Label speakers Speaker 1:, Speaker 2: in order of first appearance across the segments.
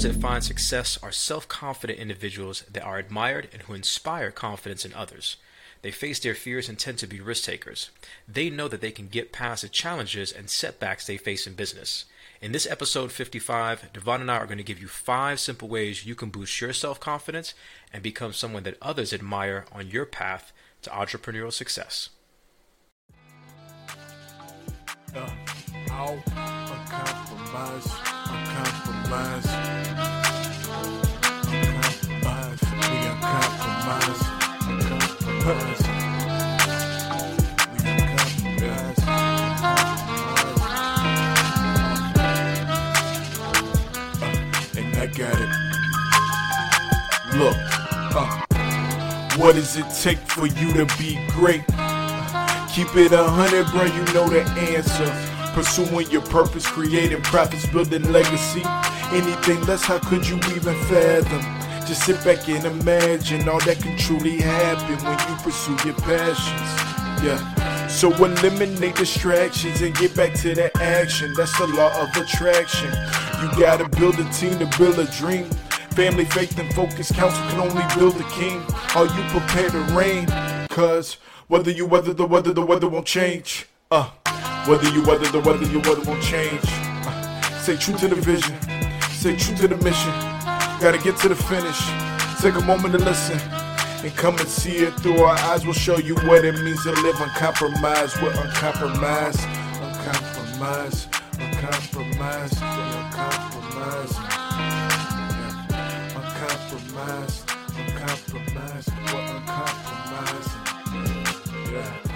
Speaker 1: Those that find success are self confident individuals that are admired and who inspire confidence in others. They face their fears and tend to be risk takers. They know that they can get past the challenges and setbacks they face in business. In this episode 55, Devon and I are going to give you five simple ways you can boost your self confidence and become someone that others admire on your path to entrepreneurial success.
Speaker 2: Uh, Look, what does it take for you to be great? Keep it a hundred, bro, you know the answer. Pursuing your purpose, creating profits, building legacy. Anything less, how could you even fathom? Just sit back and imagine all that can truly happen when you pursue your passions. Yeah. So eliminate distractions and get back to the action. That's the law of attraction. You gotta build a team to build a dream. Family, faith, and focus. Council can only build a king. Are you prepared to reign? Cause whether you weather the weather, the weather won't change. Uh, whether you weather the weather, your weather won't change. Stay true to the vision. Stay true to the mission. Gotta get to the finish. Take a moment to listen. And come and see it through our eyes. We'll show you what it means to live uncompromised. We're uncompromised. Uncompromised. Uncompromised. Uncompromised. Uncompromised. Uncompromised. We're uncompromised. Yeah,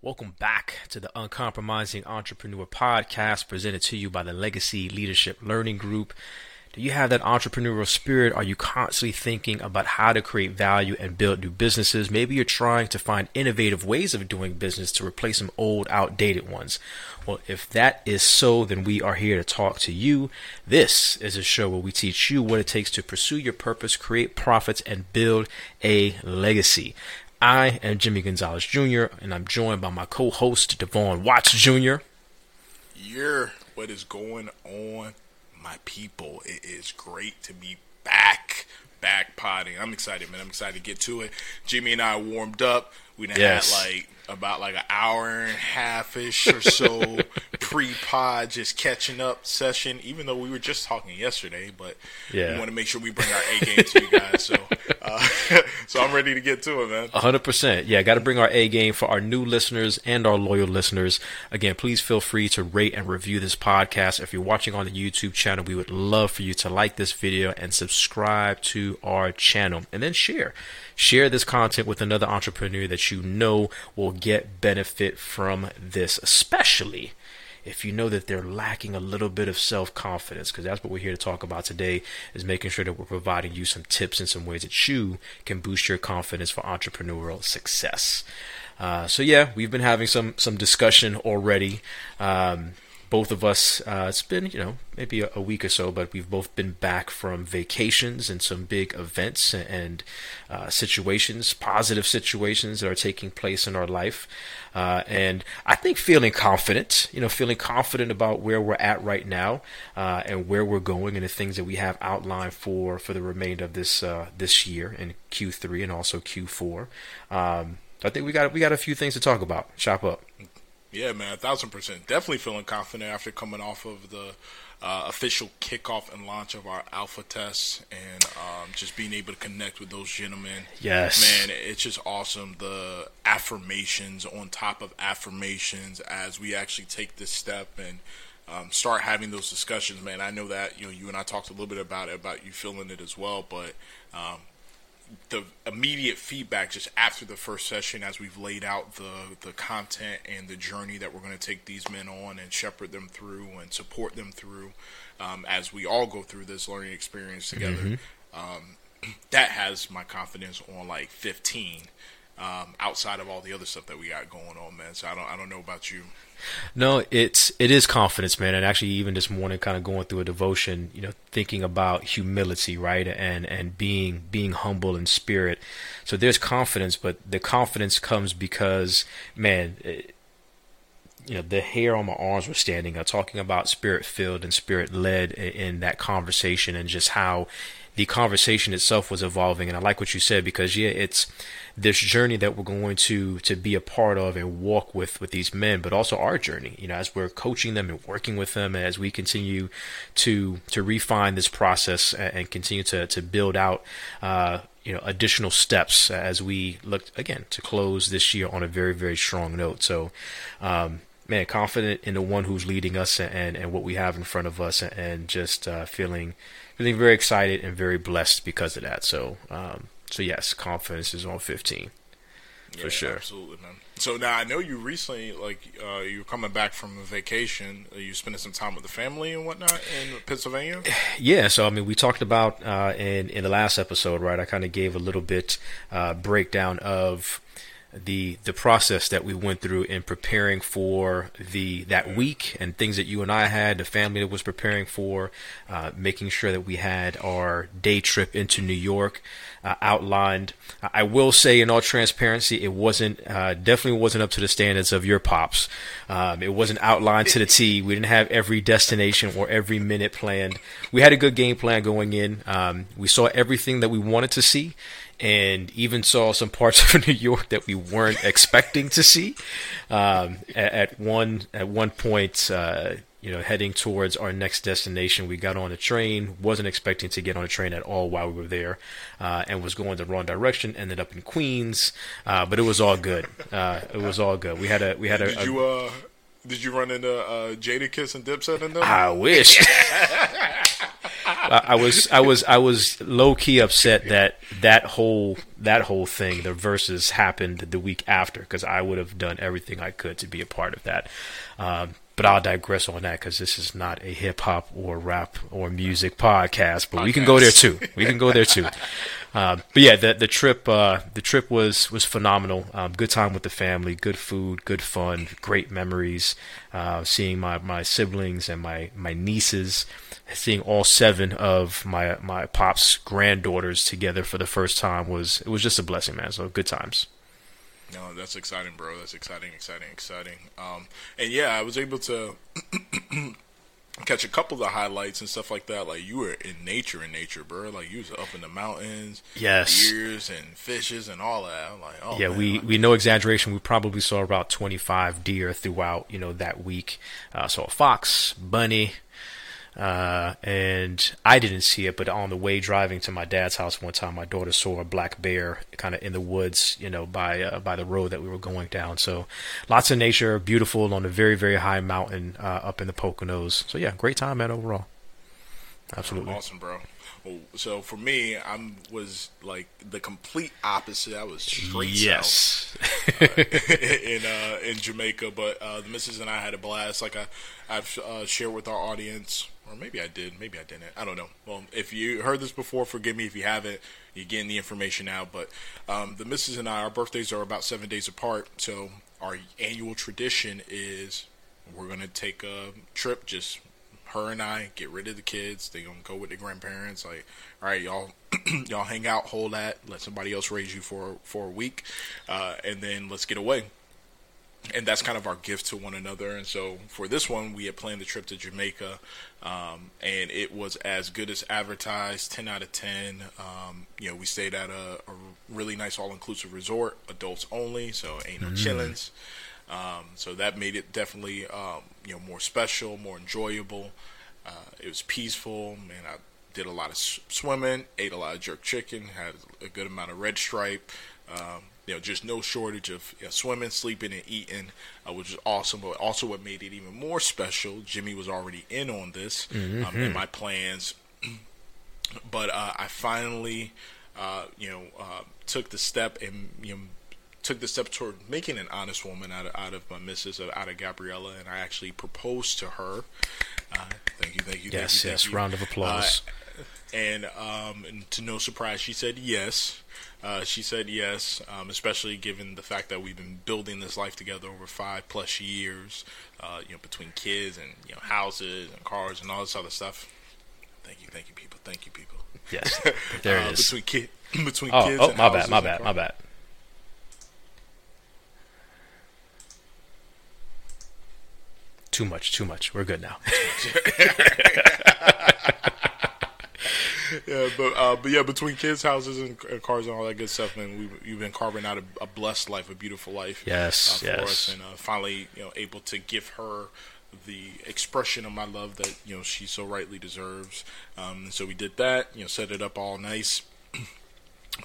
Speaker 1: Welcome back to the Uncompromising Entrepreneur Podcast presented to you by the Legacy Leadership Learning Group. Do you have that entrepreneurial spirit? Are you constantly thinking about how to create value and build new businesses? Maybe you're trying to find innovative ways of doing business to replace some old, outdated ones. Well, if that is so, then we are here to talk to you. This is a show where we teach you what it takes to pursue your purpose, create profits, and build a legacy. I am Jimmy Gonzalez Jr., and I'm joined by my co host, Devon Watts Jr.
Speaker 2: You're what is going on, my people. It is great to be back, back potting. I'm excited, man. I'm excited to get to it. Jimmy and I warmed up. We done
Speaker 1: Yes.
Speaker 2: had like about like an hour and a half ish or so pre pod, just catching up session. Even though we were just talking yesterday, but
Speaker 1: Yeah.
Speaker 2: we want to make sure we bring our A game to you guys. So, uh, so I'm ready to get to it, man.
Speaker 1: hundred percent. Yeah, got to bring our A game for our new listeners and our loyal listeners. Again, please feel free to rate and review this podcast. If you're watching on the YouTube channel, we would love for you to like this video and subscribe to our channel, and then share. Share this content with another entrepreneur that you know will get benefit from this, especially if you know that they're lacking a little bit of self-confidence because that's what we're here to talk about today is making sure that we're providing you some tips and some ways that you can boost your confidence for entrepreneurial success. Uh, so yeah we've been having some some discussion already. Um, both of us uh, it's been you know maybe a, a week or so but we've both been back from vacations and some big events and uh, situations positive situations that are taking place in our life uh, and I think feeling confident, you know, feeling confident about where we're at right now uh, and where we're going and the things that we have outlined for for the remainder of this uh, this year in Q3 and also Q4. Um, I think we got we got a few things to talk about. Chop up.
Speaker 2: Yeah, man, a thousand percent. Definitely feeling confident after coming off of the uh, official kickoff and launch of our alpha tests and um, just being able to connect with those gentlemen.
Speaker 1: Yes.
Speaker 2: Man, it's just awesome. The affirmations on top of affirmations as we actually take this step and um, start having those discussions, man. I know that, you know, you and I talked a little bit about it, about you feeling it as well, but um, the immediate feedback just after the first session as we've laid out the the content and the journey that we're going to take these men on and shepherd them through and support them through um, as we all go through this learning experience together. Um, that has my confidence on like 15 um, outside of all the other stuff that we got going on, man. So I don't I don't know about you.
Speaker 1: No, it's it is confidence, man. And actually, even this morning, kind of going through a devotion, you know, thinking about humility, right, and and being being humble in spirit. So there's confidence, but the confidence comes because, man. It, you know the hair on my arms were standing up talking about spirit filled and spirit led in that conversation and just how the conversation itself was evolving and I like what you said because yeah it's this journey that we're going to to be a part of and walk with with these men but also our journey you know as we're coaching them and working with them and as we continue to to refine this process and continue to to build out uh, you know additional steps as we look again to close this year on a very very strong note. So um, man confident in the one who's leading us and and what we have in front of us and just uh, feeling feeling very excited and very blessed because of that. So, um, so yes, confidence is on 15 for sure.
Speaker 2: Absolutely, man. So now I know you recently, like, uh, you are coming back from a vacation. Are you spending some time with the family and whatnot in Pennsylvania?
Speaker 1: Yeah. So I mean, we talked about uh, in in the last episode, right? I kind of gave a little bit uh, breakdown of the the process that we went through in preparing for the that week and things that you and I had, the family that was preparing for, uh, making sure that we had our day trip into New York uh, outlined. I will say, in all transparency, it wasn't uh, definitely wasn't up to the standards of your pops. Um, it wasn't outlined to the T. We didn't have every destination or every minute planned. We had a good game plan going in. Um, we saw everything that we wanted to see and even saw some parts of New York that we weren't expecting to see. Um, at, at, one at one point, uh, you know, heading towards our next destination, we got on a train. wasn't expecting to get on a train at all while we were there, uh, and was going the wrong direction. Ended up in Queens, uh, but it was all good. Uh, it was all good. We had a we had a.
Speaker 2: Did you uh? Did you run into uh, Jadakiss and Dipset in them?
Speaker 1: I wish. I, was I was I was low key upset that that whole that whole thing, the Verzuz happened the week after, because I would have done everything I could to be a part of that. Um, but I'll digress on that because this is not a hip hop or rap or music podcast. But podcast. we can go there too. We can go there too. Uh, but yeah, the the trip uh, the trip was was phenomenal. Um, good time with the family, good food, good fun, great memories. Uh, seeing my, my siblings and my, my nieces, seeing all seven of my my pop's granddaughters together for the first time was it was just a blessing, man. So good times.
Speaker 2: No, that's exciting, bro. That's exciting, exciting, exciting. Um, and yeah, I was able to catch a couple of the highlights and stuff like that. Like you were in nature, in nature, bro. Like you was up in the mountains,
Speaker 1: yes,
Speaker 2: deers and fishes and all that. I'm like, oh,
Speaker 1: yeah,
Speaker 2: man,
Speaker 1: we we no exaggeration. We probably saw about twenty five deer throughout, you know, that week. Uh, saw a fox, bunny, uh, and I didn't see it, but on the way driving to my dad's house one time, my daughter saw a black bear kind of in the woods, you know, by uh, by the road that we were going down. So, lots of nature, beautiful on a very very high mountain uh, up in the Poconos. So yeah, great time, man. Overall, absolutely
Speaker 2: awesome, bro. So for me, I was like the complete opposite. I was straight
Speaker 1: yes.
Speaker 2: south in uh, in Jamaica, but uh, the missus and I had a blast. Like I, I've uh, shared with our audience, or maybe I did, maybe I didn't. I don't know. Well, if you heard this before, forgive me if you haven't. You're getting the information now, but um, the missus and I, our birthdays are about seven days apart. So our annual tradition is we're gonna take a trip, just her and I get rid of the kids. They gonna go with the grandparents. Like, all right, y'all, y'all hang out, hold that, let somebody else raise you for for a week, uh, and then let's get away. And that's kind of our gift to one another. And so for this one, we had planned the trip to Jamaica, um, and it was as good as advertised. Ten out of ten. Um, you know, we stayed at a, a really nice all-inclusive resort, adults only, so ain't no mm. chillins. Um, so that made it definitely um, you know more special, more enjoyable. Uh, it was peaceful, and I did a lot of swimming, ate a lot of jerk chicken, had a good amount of red stripe. Um, you know, just no shortage of you know, swimming, sleeping, and eating, uh, which is awesome. But also, what made it even more special, Jimmy was already in on this mm-hmm. um, in my plans. but uh, I finally, uh, you know, uh, took the step and you know took the step toward making an honest woman out of, out of my missus, out of Gabriella, and I actually proposed to her. Uh, thank you, thank you.
Speaker 1: Yes,
Speaker 2: thank you,
Speaker 1: yes. Round of applause.
Speaker 2: Uh, and, um, and to no surprise, she said yes. Uh, she said yes, um, especially given the fact that we've been building this life together over five plus years. Uh, you know, between kids and you know houses and cars and all this other stuff. Thank you, thank you, people. Thank you, people.
Speaker 1: Yes, there
Speaker 2: Uh,
Speaker 1: it is.
Speaker 2: Between kid, between
Speaker 1: Oh,
Speaker 2: kids.
Speaker 1: oh,
Speaker 2: and
Speaker 1: my bad, my bad, my bad. Too much, too much. We're good now.
Speaker 2: Yeah, but uh, but yeah, between kids, houses, and, and cars and all that good stuff, man, we've you've been carving out a, a blessed life, a beautiful life.
Speaker 1: Yes,
Speaker 2: uh, for
Speaker 1: yes.
Speaker 2: us, and uh, finally, you know, able to give her the expression of my love that you know she so rightly deserves. Um, and so we did that. You know, set it up all nice.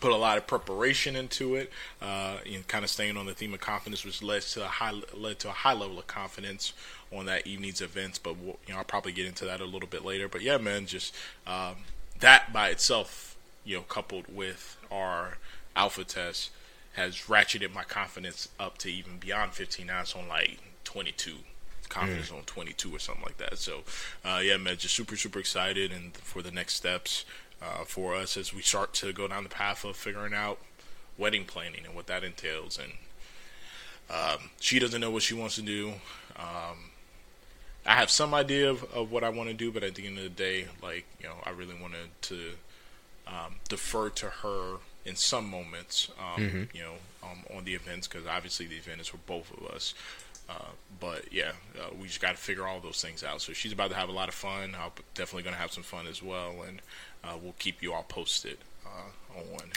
Speaker 2: Put a lot of preparation into it, uh, and kind of staying on the theme of confidence, which led to a high led to a high level of confidence on that evening's events. But we'll, you know, I'll probably get into that a little bit later. But yeah, man, just um, that by itself, you know, coupled with our alpha test, has ratcheted my confidence up to even beyond 15. Now it's on like 22. Confidence on 22 or something like that. So, uh, yeah, man, just super, super excited and for the next steps uh, for us as we start to go down the path of figuring out wedding planning and what that entails. And um, she doesn't know what she wants to do. Um, I have some idea of, of what I want to do, but at the end of the day, like you know, I really wanted to um, defer to her in some moments, um, you know, um, on the events because obviously the event is for both of us. Uh, but yeah, uh, we just got to figure all those things out. So she's about to have a lot of fun. I'm definitely going to have some fun as well, and uh, we'll keep you all posted uh, on.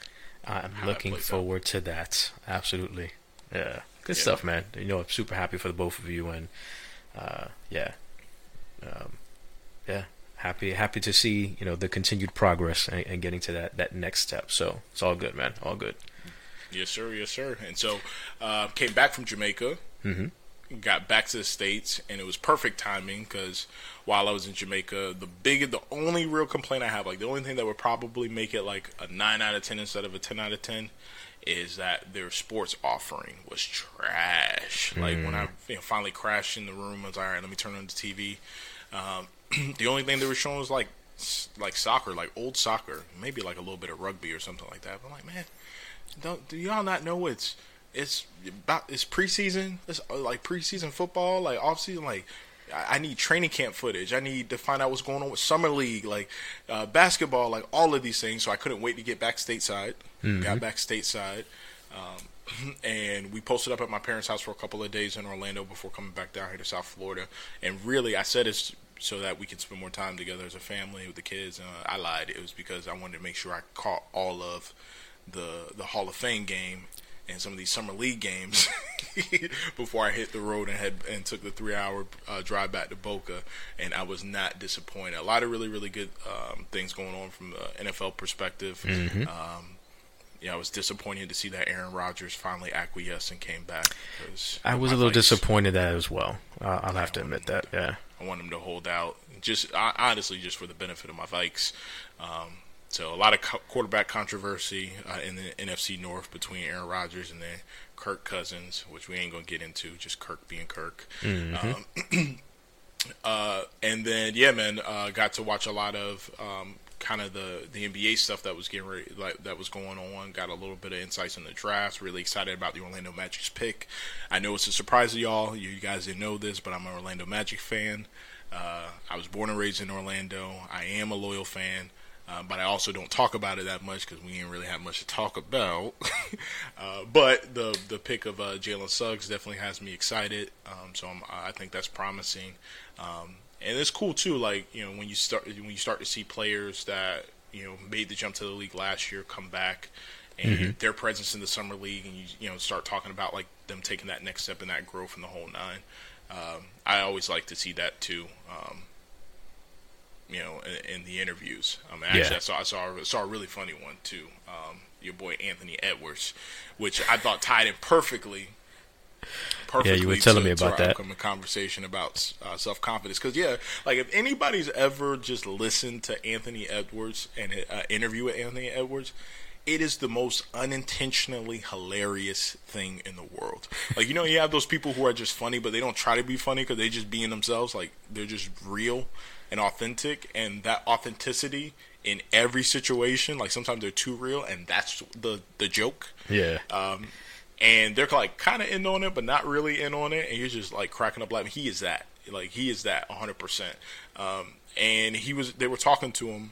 Speaker 1: I'm looking
Speaker 2: plays out.
Speaker 1: forward to that. Absolutely. Yeah. Good
Speaker 2: Yeah.
Speaker 1: stuff, man. You know, I'm super happy for the both of you and uh yeah. Um yeah. Happy happy to see, you know, the continued progress and, and getting to that that next step. So it's all good, man. All good.
Speaker 2: Yes, sir. Yes, sir. And so uh, came back from Jamaica.
Speaker 1: Mhm.
Speaker 2: Got back to the states, and it was perfect timing because while I was in Jamaica, the big, the only real complaint I have, like the only thing that would probably make it like a nine out of ten instead of a ten out of ten, is that their sports offering was trash. Like when I you know, finally crashed in the room, I was like, all right, let me turn on the TV. Um, the only thing they were showing was like like soccer, like old soccer, maybe like a little bit of rugby or something like that. But I'm like, man, don't do y'all not know it's it's about it's preseason, it's uh, like preseason football, like off season, like. I I need training camp footage. I need to find out what's going on with summer league, like uh, basketball, like all of these things. So I couldn't wait to get back stateside. Got back stateside, um, and we posted up at my parents' house for a couple of days in Orlando before coming back down here to South Florida. And really, I said it's so that we can spend more time together as a family with the kids. Uh, I lied. It was because I wanted to make sure I caught all of the the Hall of Fame game and some of these summer league games before I hit the road and had and took the three hour uh, drive back to Boca, and I was not disappointed. A lot of really really good um, things going on from the NFL perspective. Um, yeah, I was disappointed to see that Aaron Rodgers finally acquiesced and came back.
Speaker 1: I was a little disappointed that as well. Uh, I'll have to admit that. Yeah.
Speaker 2: I want him to hold out, just honestly, just for the benefit of my Vikes. Um, so a lot of co- quarterback controversy uh, in the NFC North between Aaron Rodgers and then Kirk Cousins, which we ain't gonna get into. Just Kirk being Kirk. Um, uh, and then yeah, man, uh, got to watch a lot of um, kind of the the NBA stuff that was getting ready, like that was going on. Got a little bit of insights in the drafts. Really excited about the Orlando Magic's pick. I know it's a surprise to y'all. You guys didn't know this, but I'm an Orlando Magic fan. Uh, I was born and raised in Orlando. I am a loyal fan. Uh, but I also don't talk about it that much because we didn't really have much to talk about. uh, but the the pick of uh, Jalen Suggs definitely has me excited. Um, so I'm, I think that's promising. Um, and it's cool too. Like you know when you start when you start to see players that you know made the jump to the league last year come back and their presence in the summer league, and you you know start talking about like them taking that next step and that growth in the whole nine. Um, I always like to see that too. Um, you know, in, in the interviews. Um, actually,
Speaker 1: Yeah.
Speaker 2: I saw I saw saw a really funny one too. Um, your boy Anthony Edwards, which I thought tied in perfectly. Perfectly
Speaker 1: you were telling
Speaker 2: to,
Speaker 1: me about that.
Speaker 2: conversation about uh, self confidence. Because yeah, like if anybody's ever just listened to Anthony Edwards and uh, interview with Anthony Edwards. It is the most unintentionally hilarious thing in the world. Like you know, you have those people who are just funny, but they don't try to be funny because they just being themselves. Like they're just real and authentic, and that authenticity in every situation. Like sometimes they're too real, and that's the the joke.
Speaker 1: Yeah.
Speaker 2: Um, and they're like kind of in on it, but not really in on it, and you're just like cracking up laughing. He is that, like he is that 100. percent um, And he was, they were talking to him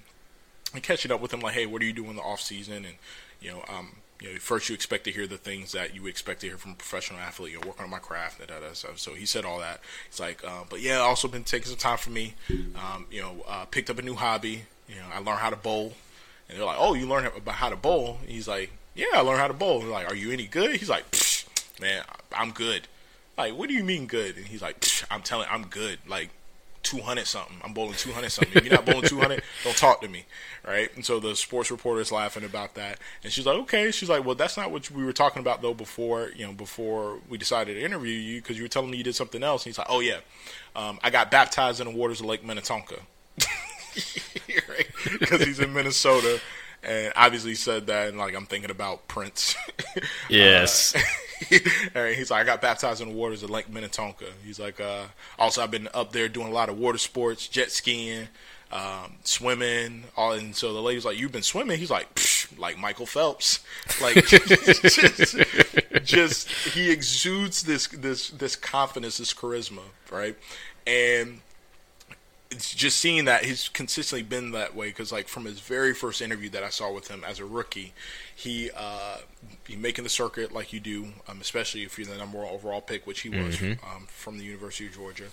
Speaker 2: and catching up with him, like, hey, what are you doing in the off season? And you know, um, you know, first you expect to hear the things that you expect to hear from a professional athlete. You're working on my craft, da, da, da, so, so he said all that. It's like, uh, but yeah, also been taking some time for me. Um, you know, uh, picked up a new hobby. You know, I learned how to bowl, and they're like, oh, you learned about how to bowl? And he's like, yeah, I learned how to bowl. And they're like, are you any good? He's like, man, I'm good. Like, what do you mean good? And he's like, I'm telling, I'm good. Like, 200 something. I'm bowling 200 something. If you're not bowling 200, don't talk to me, right? And so the sports reporter is laughing about that, and she's like, okay. She's like, well, that's not what we were talking about though before, you know, before we decided to interview you because you were telling me you did something else. And he's like, oh yeah, um, I got baptized in the waters of Lake Minnetonka, because he's in Minnesota. And obviously said that, and like I'm thinking about Prince.
Speaker 1: Yes.
Speaker 2: Uh, he's like, I got baptized in the waters of Lake Minnetonka. He's like, uh, also I've been up there doing a lot of water sports, jet skiing, um, swimming. All and so the lady's like, you've been swimming? He's like, like Michael Phelps, like just, just he exudes this this this confidence, this charisma, right? And it's just seeing that he's consistently been that way because like from his very first interview that I saw with him as a rookie, he uh, he making the circuit like you do, um, especially if you're the number one overall pick, which he was
Speaker 1: Mm-hmm.
Speaker 2: um, from the University of Georgia,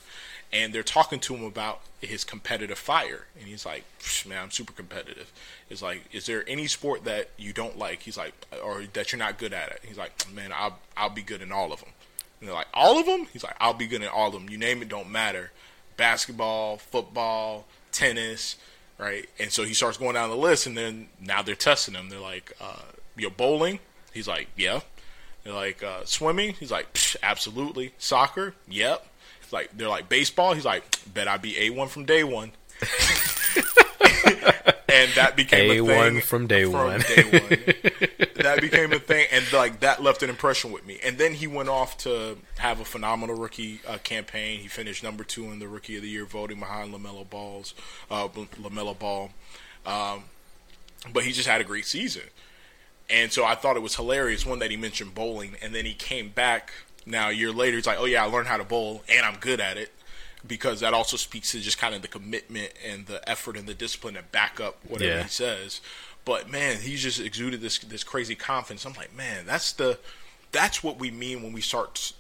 Speaker 2: and they're talking to him about his competitive fire, and he's like, "Man, I'm super competitive." It's like, "Is there any sport that you don't like?" He's like, "Or that you're not good at it?" He's like, "Man, I'll I'll be good in all of them." And they're like, "All of them?" He's like, "I'll be good in all of them. You name it, don't matter." Basketball, football, tennis, right? And so he starts going down the list, and then now they're testing him. They're like, uh, "You're bowling?" He's like, "Yeah." They're like, uh, "Swimming?" He's like, "Psh, "Absolutely." Soccer? Yep. He's like, they're like baseball. He's like, "Bet I be a one from day one." and that became a
Speaker 1: A1
Speaker 2: thing
Speaker 1: from day one.
Speaker 2: day one. that became a thing, and like that left an impression with me. And then he went off to have a phenomenal rookie uh, campaign. He finished number two in the Rookie of the Year voting behind LaMelo Ball's uh, LaMelo Ball. Um, but he just had a great season, and so I thought it was hilarious. One that he mentioned bowling, and then he came back now a year later. He's like, "Oh yeah, I learned how to bowl, and I'm good at it." Because that also speaks to just kind of the commitment and the effort and the discipline to back up whatever
Speaker 1: Yeah.
Speaker 2: he says. But man, he just exuded this this crazy confidence. I'm like, man, that's the that's what we mean when we start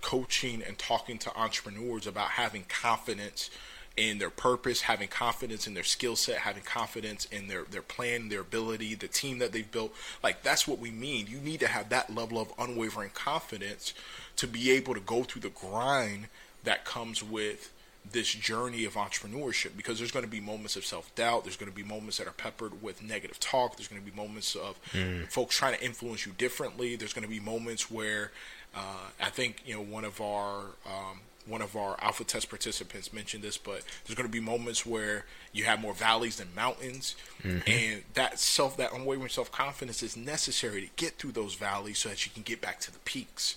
Speaker 2: coaching and talking to entrepreneurs about having confidence in their purpose, having confidence in their skill set, having confidence in their their plan, their ability, the team that they've built. Like that's what we mean. You need to have that level of unwavering confidence to be able to go through the grind that comes with this journey of entrepreneurship because there's going to be moments of self-doubt there's going to be moments that are peppered with negative talk there's going to be moments of folks trying to influence you differently there's going to be moments where uh, i think you know one of our um, one of our alpha test participants mentioned this but there's going to be moments where you have more valleys than mountains. And that self that unwavering self-confidence is necessary to get through those valleys so that you can get back to the peaks.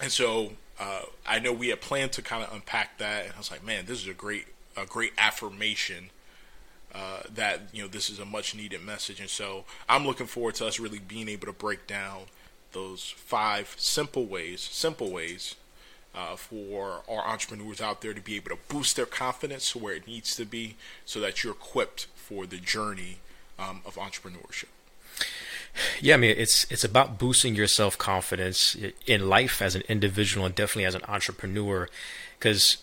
Speaker 2: And so uh, I know we had planned to kind of unpack that, and I was like, man, this is a great, a great affirmation uh, that you know this is a much needed message, and so I'm looking forward to us really being able to break down those five simple ways, simple ways. Uh, for our entrepreneurs out there to be able to boost their confidence to where it needs to be so that you're equipped for the journey um, of entrepreneurship.
Speaker 1: Yeah, I mean it's it's about boosting your self confidence in life as an individual and definitely as an entrepreneur, because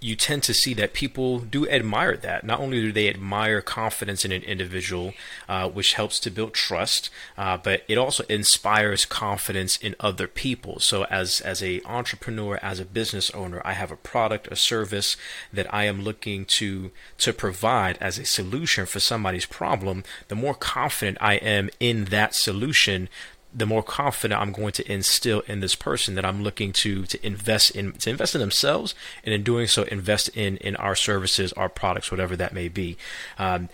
Speaker 1: you tend to see that people do admire that. Not only do they admire confidence in an individual, uh, which helps to build trust, uh, but it also inspires confidence in other people. So as as a entrepreneur, as a business owner, I have a product, a service that I am looking to to provide as a solution for somebody's problem. The more confident I am in that solution, the more confident I'm going to instill in this person that I'm looking to to invest in to invest in themselves and in doing so invest in in our services, our products, whatever that may be. Um,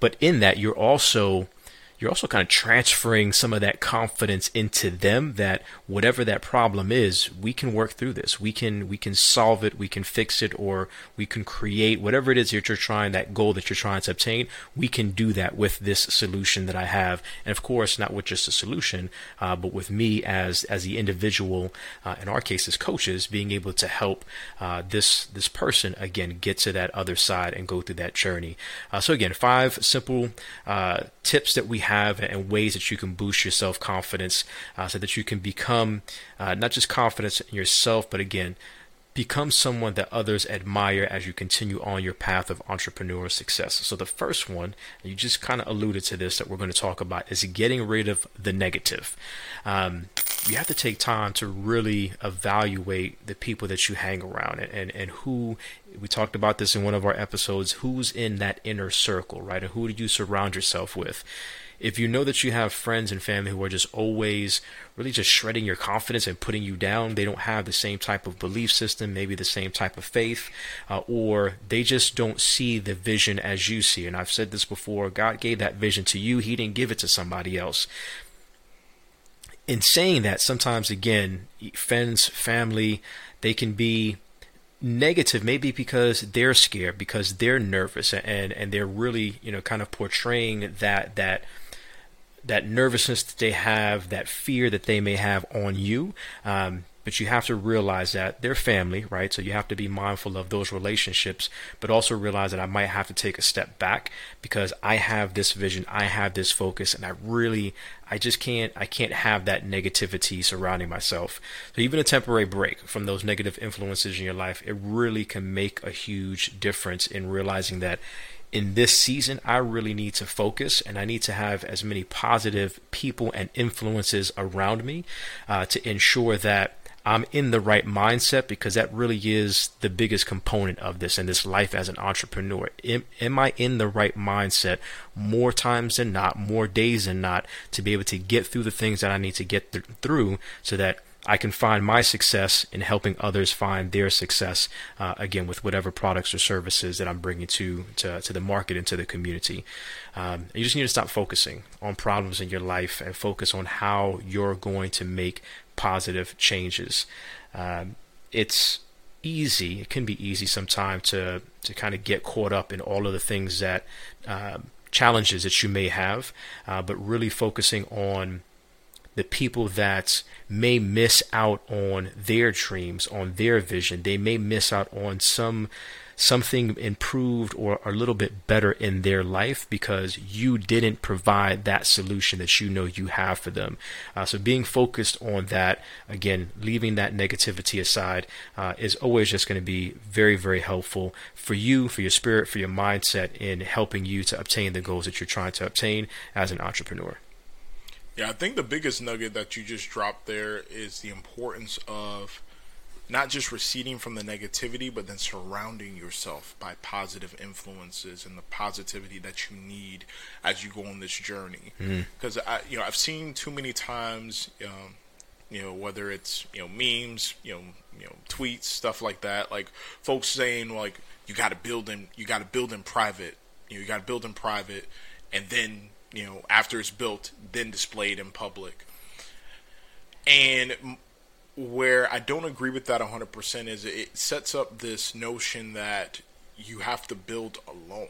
Speaker 1: but in that, you're also you're also kind of transferring some of that confidence into them that whatever that problem is we can work through this. We can we can solve it we can fix it or we can create whatever it is that you're trying that goal that you're trying to obtain we can do that with this solution that i have. And of course not with just a solution uh, but with me as as the individual uh, in our case as coaches being able to help uh, this this person again get to that other side and go through that journey. Uh, so again five simple uh, tips that we have and ways that you can boost your self confidence uh, so that you can become uh, not just confidence in yourself, but again, become someone that others admire as you continue on your path of entrepreneurial success. So, the first one, you just kind of alluded to this that we're going to talk about, is getting rid of the negative. Um, you have to take time to really evaluate the people that you hang around and, and, and who we talked about this in one of our episodes who's in that inner circle right and who do you surround yourself with if you know that you have friends and family who are just always really just shredding your confidence and putting you down, they don't have the same type of belief system, maybe the same type of faith, uh, or they just don't see the vision as you see. And I've said this before God gave that vision to you, He didn't give it to somebody else. In saying that, sometimes again, friends, family, they can be negative maybe because they're scared because they're nervous and and they're really you know kind of portraying that that that nervousness that they have, that fear that they may have on you. Um, but you have to realize that they're family, right? So you have to be mindful of those relationships, but also realize that I might have to take a step back because I have this vision, I have this focus, and I really, I just can't, I can't have that negativity surrounding myself. So even a temporary break from those negative influences in your life, it really can make a huge difference in realizing that in this season, I really need to focus and I need to have as many positive people and influences around me uh, to ensure that I'm in the right mindset because that really is the biggest component of this and this life as an entrepreneur. Am, am, I in the right mindset more times than not, more days than not, to be able to get through the things that I need to get th- through so that I can find my success in helping others find their success, uh, again, with whatever products or services that I'm bringing to, to, to the market and to the community. Um, you just need to stop focusing on problems in your life and focus on how you're going to make positive changes. Um, it's easy, it can be easy sometimes to, to kind of get caught up in all of the things that, uh, challenges that you may have, uh, but really focusing on the people that may miss out on their dreams, on their vision. They may miss out on some something improved or a little bit better in their life because you didn't provide that solution that you know you have for them. Uh, so being focused on that, again, leaving that negativity aside, uh, is always just going to be very, very helpful for you, for your spirit, for your mindset in helping you to obtain the goals that you're trying to obtain as an entrepreneur.
Speaker 2: Yeah, I think the biggest nugget that you just dropped there is the importance of not just receding from the negativity, but then surrounding yourself by positive influences and the positivity that you need as you go on this journey. Because mm. I, you know, I've seen too many times, um, you know, whether it's you know memes, you know, you know, tweets, stuff like that, like folks saying like you got to build in, you got to build in private, you know, you got to build in private, and then you know, after it's built, then displayed in public. And where I don't agree with that 100% is it sets up this notion that you have to build alone.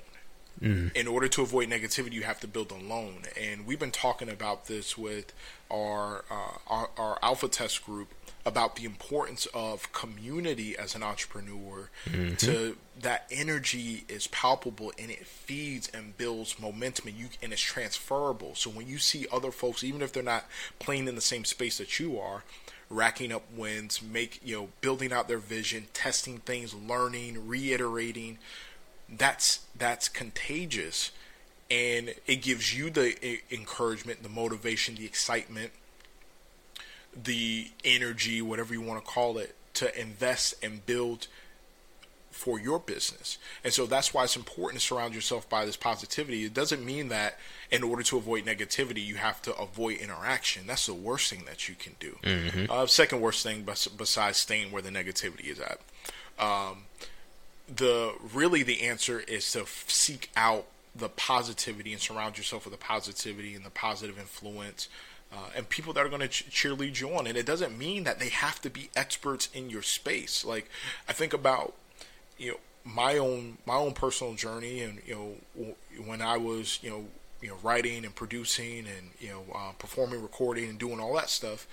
Speaker 2: Mm. In order to avoid negativity, you have to build alone. And we've been talking about this with our, uh, our, our alpha test group about the importance of community as an entrepreneur mm-hmm. to that energy is palpable and it feeds and builds momentum and you and it's transferable so when you see other folks even if they're not playing in the same space that you are racking up wins make you know building out their vision testing things learning reiterating that's that's contagious and it gives you the encouragement the motivation the excitement the energy, whatever you want to call it, to invest and build for your business. And so that's why it's important to surround yourself by this positivity. It doesn't mean that in order to avoid negativity, you have to avoid interaction. That's the worst thing that you can do. Mm-hmm. Uh, second worst thing besides staying where the negativity is at. Um, the really the answer is to seek out the positivity and surround yourself with the positivity and the positive influence uh, and people that are going to ch- cheerlead you on. And it doesn't mean that they have to be experts in your space. Like I think about, you know, my own my own personal journey, and you know, when I was you know you know writing and producing and you know uh, performing, recording, and doing all that stuff.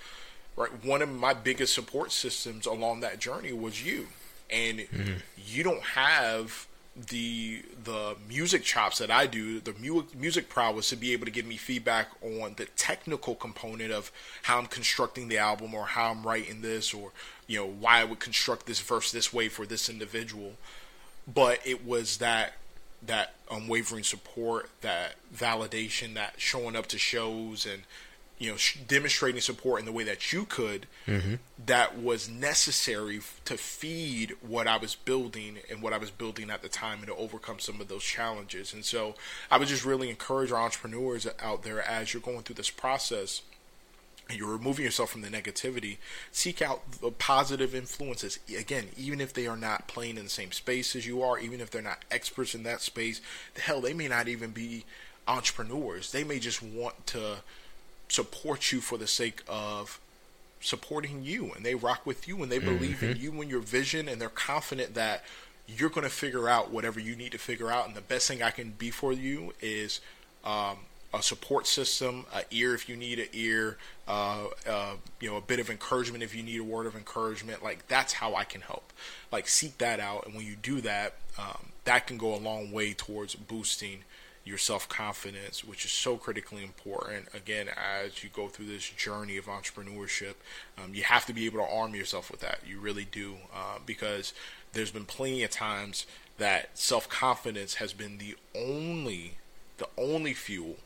Speaker 2: Right, one of my biggest support systems along that journey was you, and mm-hmm. you don't have the the music chops that I do, the mu- music prowess to be able to give me feedback on the technical component of how I'm constructing the album or how I'm writing this or you know why I would construct this verse this way for this individual. But it was that that unwavering support, that validation, that showing up to shows and you know, sh- demonstrating support in the way that you could, mm-hmm. that was necessary to feed what I was building and what I was building at the time and to overcome some of those challenges. And so I would just really encourage our entrepreneurs out there as you're going through this process and you're removing yourself from the negativity, seek out the positive influences. Again, even if they are not playing in the same space as you are, even if they're not experts in that space, the hell, they may not even be entrepreneurs. They may just want to support you for the sake of supporting you and they rock with you and they believe mm-hmm. in you and your vision and they're confident that you're going to figure out whatever you need to figure out and the best thing i can be for you is um, a support system an ear if you need an ear uh, uh, you know a bit of encouragement if you need a word of encouragement like that's how i can help like seek that out and when you do that um, that can go a long way towards boosting your self confidence, which is so critically important. Again, as you go through this journey of entrepreneurship, um, you have to be able to arm yourself with that. You really do, uh, because there's been plenty of times that self confidence has been the only, the only fuel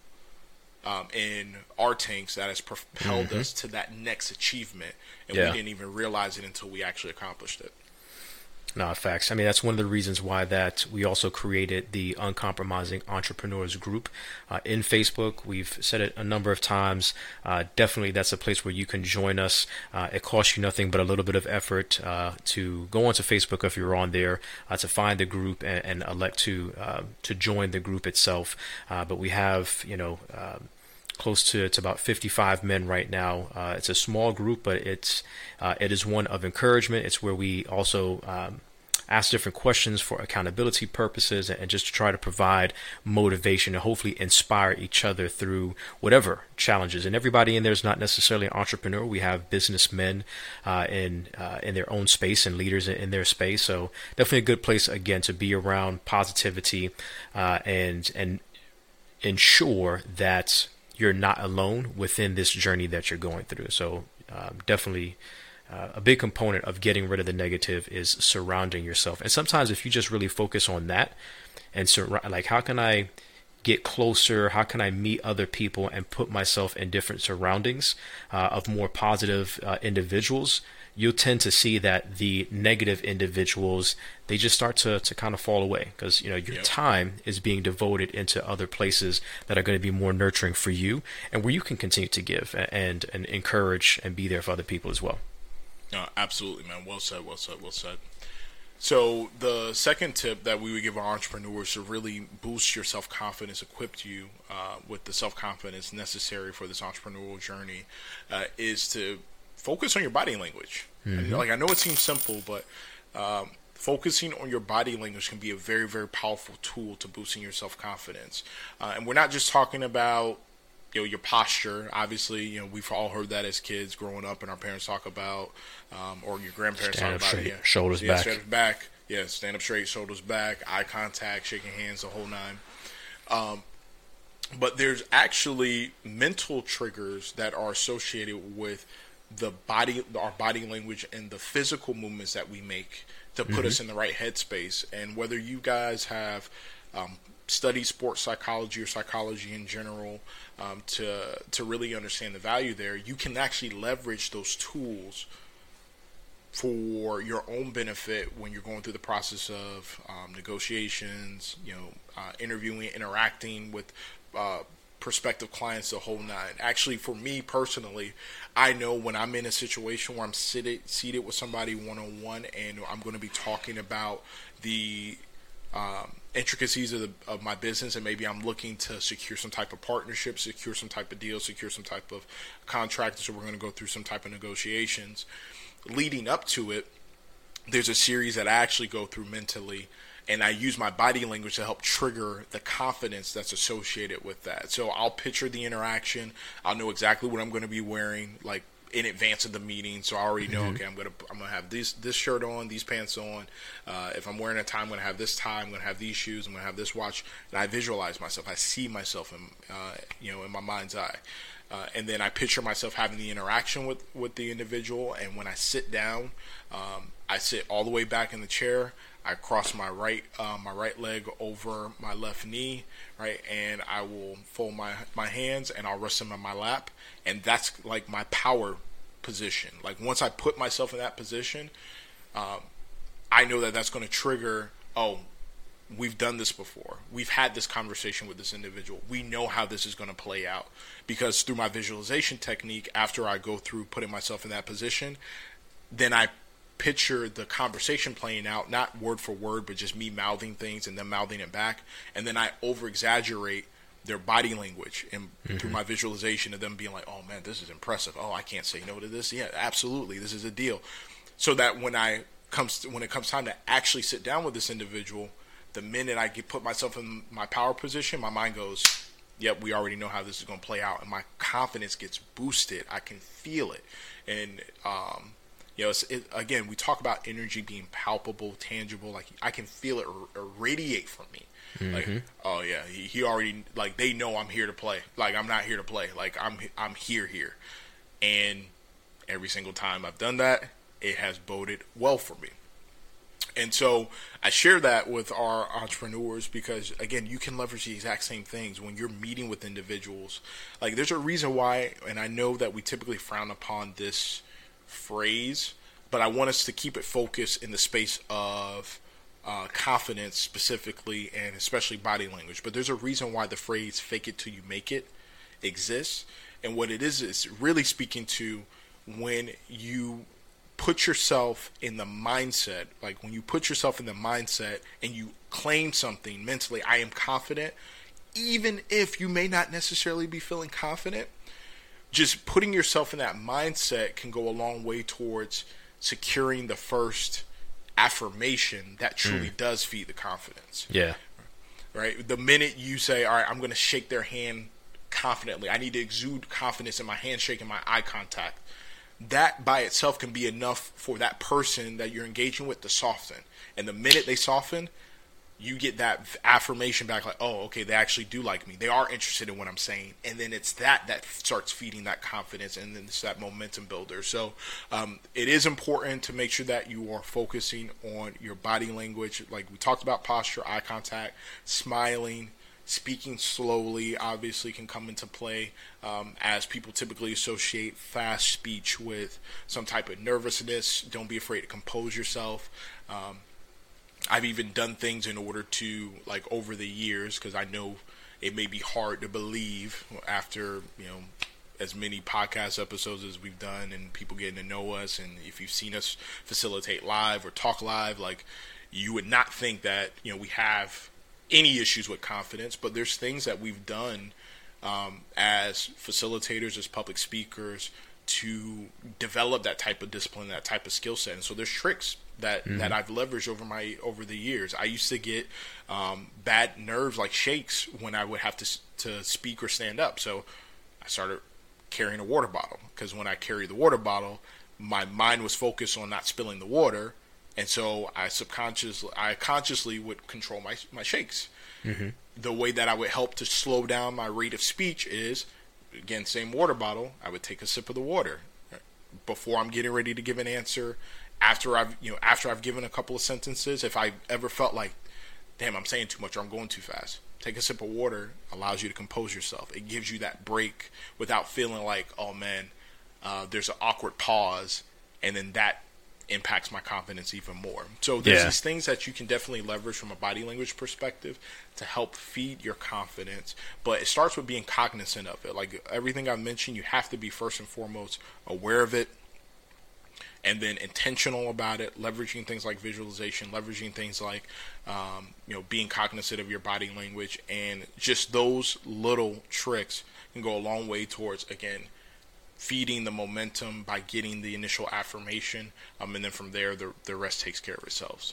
Speaker 2: um, in our tanks that has propelled mm-hmm. us to that next achievement, and yeah. we didn't even realize it until we actually accomplished it.
Speaker 1: No, facts. I mean, that's one of the reasons why that we also created the Uncompromising Entrepreneurs Group uh, in Facebook. We've said it a number of times. Uh, definitely, that's a place where you can join us. Uh, it costs you nothing but a little bit of effort uh, to go onto Facebook if you're on there uh, to find the group and, and elect to uh, to join the group itself. but we have, you know close to, to about 55 men right now. Uh, it's a small group, but it's uh, it is one of encouragement. It's where we also um, ask different questions for accountability purposes and just to try to provide motivation and hopefully inspire each other through whatever challenges. And everybody in there is not necessarily an entrepreneur. We have businessmen uh, in uh, in their own space and leaders in, their space. So definitely a good place again to be around positivity uh, and and ensure that you're not alone within this journey that you're going through. So um, definitely uh, a big component of getting rid of the negative is surrounding yourself. And sometimes if you just really focus on that and sur- like how can I get closer? How can I meet other people and put myself in different surroundings uh, of more positive uh, individuals? You'll tend to see that the negative individuals they just start to, to kind of fall away because you know your yep. time is being devoted into other places that are going to be more nurturing for you and where you can continue to give and and encourage and be there for other people as well.
Speaker 2: No, absolutely, man. Well said. Well said. Well said. So the second tip that we would give our entrepreneurs to really boost your self confidence, equip you uh, with the self confidence necessary for this entrepreneurial journey, uh, is to focus on your body language. Mm-hmm. Like I know it seems simple, but um, focusing on your body language can be a very very powerful tool to boosting your self confidence. Uh, and we're not just talking about you know your posture. Obviously, you know we've all heard that as kids growing up, and our parents talk about, um, or your grandparents
Speaker 1: stand
Speaker 2: talk about,
Speaker 1: straight, yeah, shoulders yeah,
Speaker 2: back, back, yeah, stand up straight, shoulders back, eye contact, shaking hands, the whole nine. Um, but there's actually mental triggers that are associated with the body, our body language, and the physical movements that we make to put mm-hmm. us in the right headspace. And whether you guys have um, study sports psychology or psychology in general um, to to really understand the value there, you can actually leverage those tools for your own benefit when you're going through the process of um, negotiations, you know, uh, interviewing, interacting with uh, prospective clients, the whole nine. Actually, for me personally, I know when I'm in a situation where I'm seated seated with somebody one on one, and I'm going to be talking about the um, intricacies of, the, of my business, and maybe I'm looking to secure some type of partnership, secure some type of deal, secure some type of contract. So we're going to go through some type of negotiations. Leading up to it, there's a series that I actually go through mentally and I use my body language to help trigger the confidence that's associated with that. So I'll picture the interaction. I'll know exactly what I'm going to be wearing, like in advance of the meeting. So I already know, mm-hmm. okay, I'm gonna I'm gonna have this this shirt on, these pants on. Uh, if I'm wearing a tie, I'm gonna have this tie. I'm gonna have these shoes. I'm gonna have this watch. And I visualize myself. I see myself in uh, you know in my mind's eye. Uh, and then I picture myself having the interaction with, with the individual. And when I sit down, um, I sit all the way back in the chair. I cross my right uh, my right leg over my left knee, right, and I will fold my my hands and I'll rest them on my lap, and that's like my power position. Like once I put myself in that position, um, I know that that's going to trigger. Oh, we've done this before. We've had this conversation with this individual. We know how this is going to play out because through my visualization technique, after I go through putting myself in that position, then I picture the conversation playing out, not word for word, but just me mouthing things and then mouthing it back. And then I over exaggerate their body language and mm-hmm. through my visualization of them being like, oh man, this is impressive. Oh, I can't say no to this. Yeah, absolutely. This is a deal. So that when I comes to, when it comes time to actually sit down with this individual, the minute I get put myself in my power position, my mind goes, yep, we already know how this is going to play out. And my confidence gets boosted. I can feel it. And, um, you know, it, again, we talk about energy being palpable, tangible. Like I can feel it r- radiate from me. Mm-hmm. Like, oh yeah, he, he, already like they know I'm here to play. Like I'm not here to play. Like I'm I'm here here, and every single time I've done that, it has boded well for me. And so I share that with our entrepreneurs because again, you can leverage the exact same things when you're meeting with individuals. Like there's a reason why, and I know that we typically frown upon this phrase, but I want us to keep it focused in the space of uh, confidence specifically and especially body language. But there's a reason why the phrase fake it till you make it exists. And what it is is really speaking to when you put yourself in the mindset, like when you put yourself in the mindset and you claim something mentally, I am confident, even if you may not necessarily be feeling confident, just putting yourself in that mindset can go a long way towards securing the first affirmation that truly mm. does feed the confidence.
Speaker 1: Yeah.
Speaker 2: Right? The minute you say, all right, I'm going to shake their hand confidently, I need to exude confidence in my handshake and my eye contact. That by itself can be enough for that person that you're engaging with to soften. And the minute they soften, you get that affirmation back like oh okay they actually do like me. They are interested in what i'm saying. And then it's that that starts feeding that confidence and then it's that momentum builder. So um, it is important to make sure that you are focusing on your body language. Like we talked about posture eye contact smiling speaking slowly obviously can come into play um, as people typically associate fast speech with some type of nervousness. Don't be afraid to compose yourself um, I've even done things in order to like over the years because I know it may be hard to believe after you know as many podcast episodes as we've done and people getting to know us and if you've seen us facilitate live or talk live like you would not think that you know we have any issues with confidence but there's things that we've done um, as facilitators as public speakers to develop that type of discipline that type of skill set. And so there's tricks that mm-hmm. that I've leveraged over my over the years. I used to get um, bad nerves like shakes when I would have to to speak or stand up. So I started carrying a water bottle because when I carried the water bottle, my mind was focused on not spilling the water, and so I subconsciously I consciously would control my my shakes. Mm-hmm. The way that I would help to slow down my rate of speech is again same water bottle. I would take a sip of the water before I'm getting ready to give an answer after I've you know after I've given a couple of sentences, if I ever felt like, damn, I'm saying too much or I'm going too fast, take a sip of water allows you to compose yourself. It gives you that break without feeling like, oh man, uh, there's an awkward pause, and then that impacts my confidence even more. So there's yeah. these things that you can definitely leverage from a body language perspective to help feed your confidence. But it starts with being cognizant of it. Like everything I've mentioned, you have to be first and foremost aware of it and then intentional about it, leveraging things like visualization, leveraging things like um, you know being cognizant of your body language, and just those little tricks can go a long way towards again feeding the momentum by getting the initial affirmation, um, and then from there the the rest takes care of itself.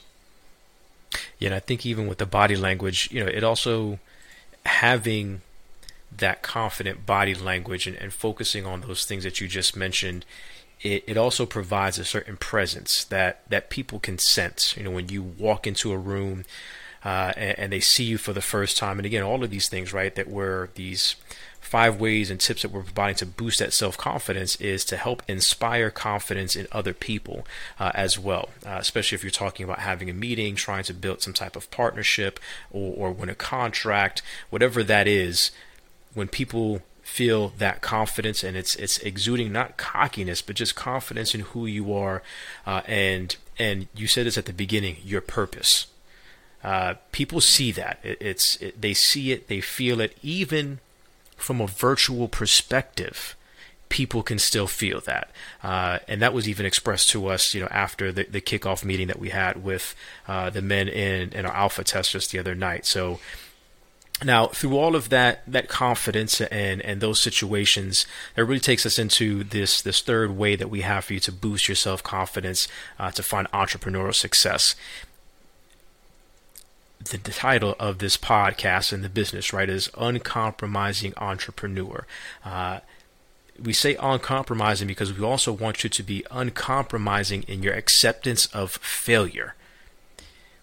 Speaker 1: Yeah, and I think even with the body language, you know, it also having that confident body language and, and focusing on those things that you just mentioned it, it also provides a certain presence that, that people can sense. You know, when you walk into a room uh, and, and, they see you for the first time, and again, all of these things, right, that were these five ways and tips that we're providing to boost that self confidence is to help inspire confidence in other people uh, as well, uh, especially if you're talking about having a meeting, trying to build some type of partnership or, or win a contract, whatever that is. When people feel that confidence and it's it's exuding not cockiness but just confidence in who you are uh, and and you said this at the beginning your purpose. Uh, people see that. It, it's it, they see it they feel it. Even from a virtual perspective people can still feel that. Uh, and that was even expressed to us you know after the, the kickoff meeting that we had with uh, the men in, in our alpha test just the other night. So now, through all of that that confidence and and those situations, that really takes us into this this third way that we have for you to boost your self confidence uh, to find entrepreneurial success. The, the, title of this podcast and the business right is uncompromising entrepreneur. Uh, we say uncompromising because we also want you to be uncompromising in your acceptance of failure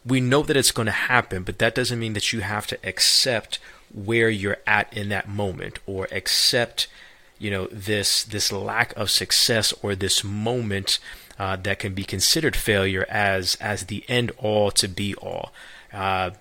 Speaker 1: we know that it's going to happen, but that doesn't mean that you have to accept where you're at in that moment or accept you know this this lack of success or this moment uh, that can be considered failure as as the end all to be all. Uh,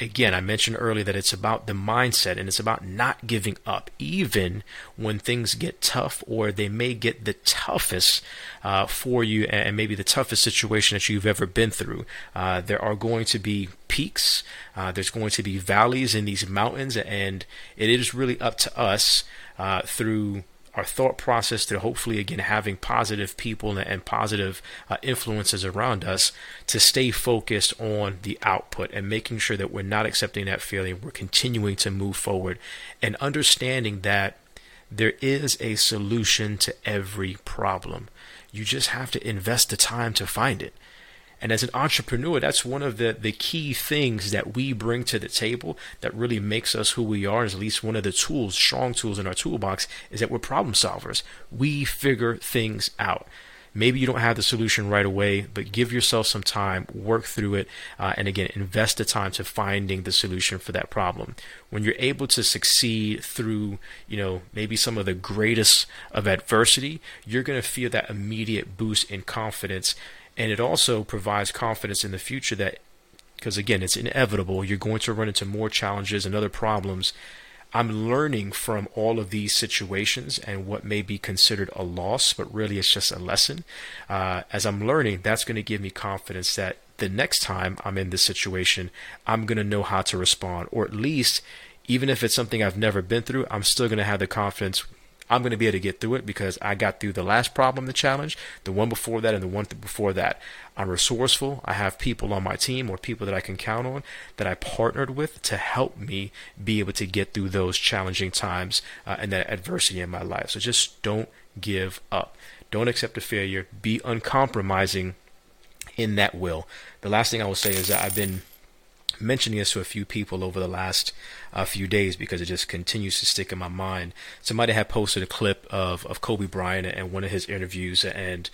Speaker 1: again, I mentioned earlier that it's about the mindset and it's about not giving up, even when things get tough or they may get the toughest uh, for you and maybe the toughest situation that you've ever been through. Uh, there are going to be peaks, uh, there's going to be valleys in these mountains, and it is really up to us uh, through our thought process to hopefully again having positive people and positive uh, influences around us to stay focused on the output and making sure that we're not accepting that failure we're continuing to move forward and understanding that there is a solution to every problem. You just have to invest the time to find it and as an entrepreneur, that's one of the, the key things that we bring to the table that really makes us who we are. Is at least one of the tools, strong tools in our toolbox, is that we're problem solvers. We figure things out. Maybe you don't have the solution right away, but give yourself some time, work through it, uh, and again, invest the time to finding the solution for that problem. When you're able to succeed through, you know, maybe some of the greatest of adversity, you're going to feel that immediate boost in confidence and it also provides confidence in the future that because again it's inevitable you're going to run into more challenges and other problems. I'm learning from all of these situations and what may be considered a loss but really it's just a lesson. Uh, as i'm learning that's going to give me confidence that the next time i'm in this situation i'm going to know how to respond or at least even if it's something i've never been through i'm still going to have the confidence I'm going to be able to get through it because I got through the last problem, the challenge, the one before that, and the one before that. I'm resourceful. I have people on my team or people that I can count on that I partnered with to help me be able to get through those challenging times uh, and that adversity in my life. So just don't give up. Don't accept a failure. Be uncompromising in that will. The last thing I will say is that I've been mentioning this to a few people over the last uh, few days because it just continues to stick in my mind. Somebody had posted a clip of, of Kobe Bryant and one of his interviews, and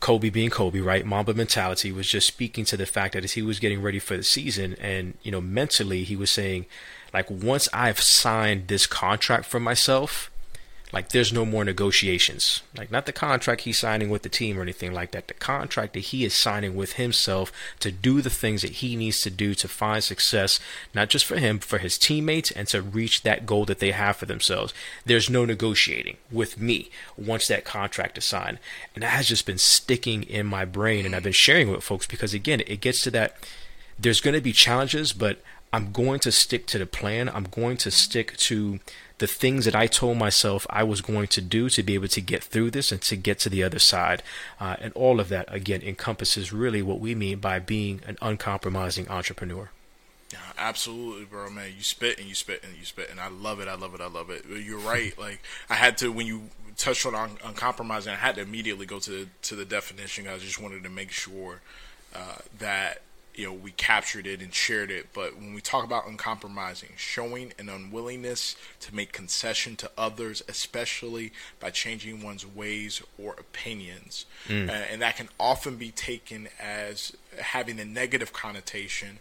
Speaker 1: Kobe being Kobe, right? Mamba mentality was just speaking to the fact that as he was getting ready for the season, and you know, mentally, he was saying, like, once I've signed this contract for myself, like there's no more negotiations. Like not the contract he's signing with the team or anything like that. The contract that he is signing with himself to do the things that he needs to do to find success, not just for him, for his teammates and to reach that goal that they have for themselves. There's no negotiating with me once that contract is signed. And that has just been sticking in my brain and I've been sharing with folks because again, it gets to that there's going to be challenges, but I'm going to stick to the plan. I'm going to stick to the things that I told myself I was going to do to be able to get through this and to get to the other side. Uh, and all of that, again, encompasses really what we mean by being an uncompromising entrepreneur.
Speaker 2: Yeah, absolutely, bro, man. You spit and you spit and you spit, and I love it. I love it. I love it. You're right. like I had to when you touched on un- uncompromising, I had to immediately go to to the definition. I just wanted to make sure uh, that you know we captured it and shared it. But when we talk about uncompromising, showing an unwillingness to make concession to others, especially by changing one's ways or opinions, mm. uh, and that can often be taken as having a negative connotation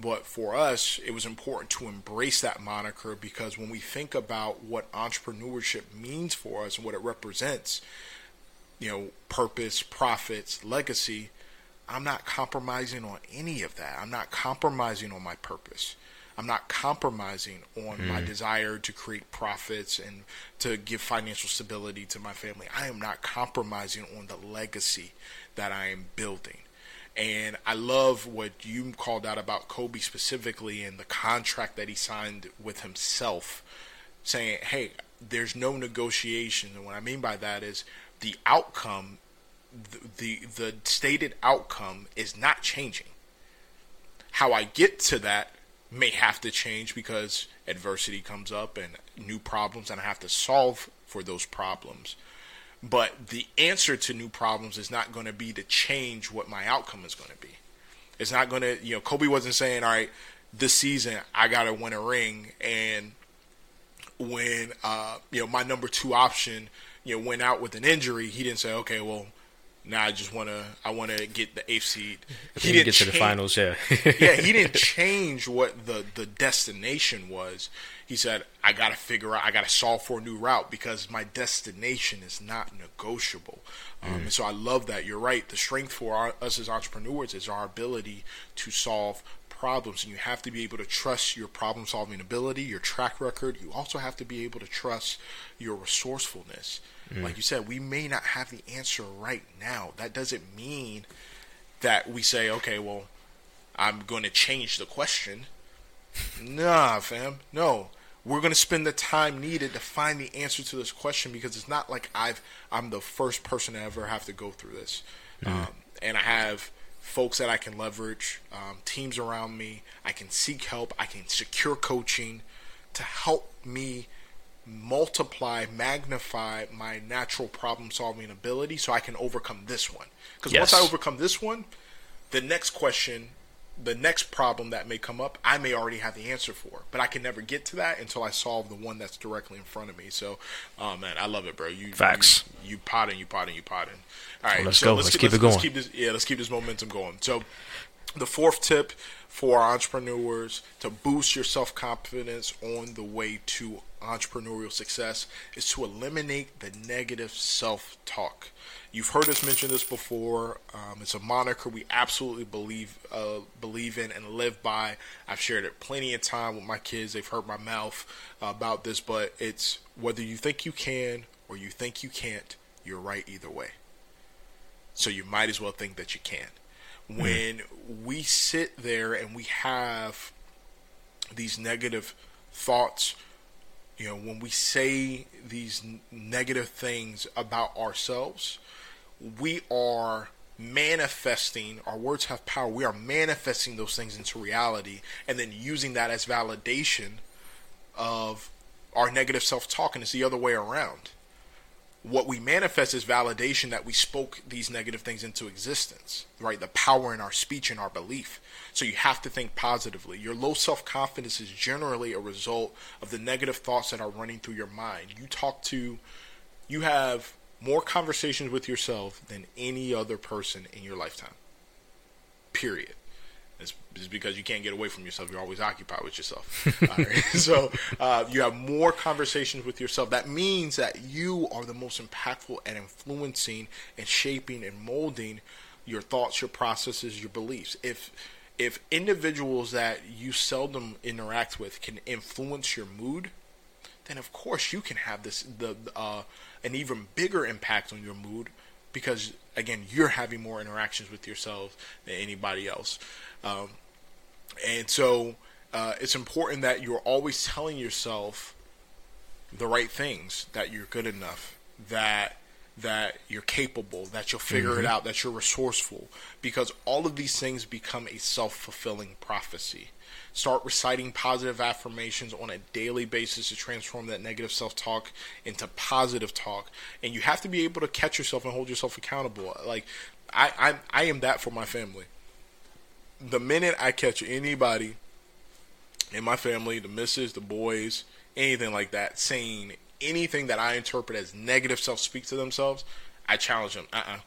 Speaker 2: but for us, it was important to embrace that moniker because when we think about what entrepreneurship means for us and what it represents, you know, purpose, profits, legacy, I'm not compromising on any of that. I'm not compromising on my purpose. I'm not compromising on mm. my desire to create profits and to give financial stability to my family. I am not compromising on the legacy that I am building. And I love what you called out about Kobe specifically and the contract that he signed with himself, saying, hey, there's no negotiation. And what I mean by that is the outcome, the, the, stated outcome is not changing. How I get to that may have to change because adversity comes up and new problems, and I have to solve for those problems. But the answer to new problems is not going to be to change what my outcome is going to be. It's not going to, you know, Kobe wasn't saying, all right, this season I got to win a ring. And when, uh, you know, my number two option, you know, went out with an injury, he didn't say, okay, well, now I just want to I want to get the eighth seed.
Speaker 1: He didn't get to the finals, yeah.
Speaker 2: yeah, he didn't change what the the destination was. He said, "I got to figure out. I got to solve for a new route because my destination is not negotiable." Um, mm. And so I love that. You're right. The strength for our, us as entrepreneurs is our ability to solve problems and you have to be able to trust your problem solving ability your track record you also have to be able to trust your resourcefulness Mm. Like you said, we may not have the answer right now. That doesn't mean that we say, okay, well, I'm going to change the question. nah, fam. No. We're going to spend the time needed to find the answer to this question because it's not like I've I'm the first person to ever have to go through this. Mm. Um, and I have folks that I can leverage, um, teams around me. I can seek help. I can secure coaching to help me multiply, magnify my natural problem solving ability so I can overcome this one. Because yes. once I overcome this one, the next question, the next problem that may come up, I may already have the answer for. But I can never get to that until I solve the one that's directly in front of me. So, oh man, I love it, bro. You
Speaker 1: facts.
Speaker 2: You, you potting, you potting, you potting. All right,
Speaker 1: well, let's so go. Let's, let's keep, let's, it going.
Speaker 2: Let's keep this, yeah, let's keep this momentum going. So, the fourth tip for entrepreneurs to boost your self confidence on the way to entrepreneurial success is to eliminate the negative self talk. You've heard us mention this before. Um, it's a moniker we absolutely believe uh, believe in and live by. I've shared it plenty of time with my kids. They've heard my mouth uh, about this, but it's whether you think you can or you think you can't, you're right either way. So you might as well think that you can. Mm-hmm. When we sit there and we have these negative thoughts you know, when we say these negative things about ourselves, we are manifesting, our words have power. We are manifesting those things into reality and then using that as validation of our negative self talk. And it's the other way around what we manifest is validation that we spoke these negative things into existence, right? The power in our speech and our belief. So you have to think positively. Your low self confidence is generally a result of the negative thoughts that are running through your mind. You talk to, you have more conversations with yourself than any other person in your lifetime. Period. It's, it's, because you can't get away from yourself. You're always occupied with yourself. So uh, you have more conversations with yourself. That means that you are the most impactful at influencing and shaping and molding your thoughts, your processes, your beliefs. If if individuals that you seldom interact with can influence your mood, then of course you can have this the uh, an even bigger impact on your mood because again you're having more interactions with yourself than anybody else. Um, and so uh, it's important that you're always telling yourself the right things that you're good enough that that you're capable that you'll figure mm-hmm. it out that you're resourceful because all of these things become a self-fulfilling prophecy start reciting positive affirmations on a daily basis to transform that negative self-talk into positive talk and you have to be able to catch yourself and hold yourself accountable like i i, I am that for my family the minute i catch anybody in my family the missus the boys anything like that saying anything that I interpret as negative self speak to themselves, I challenge them. Uh uh-uh. uh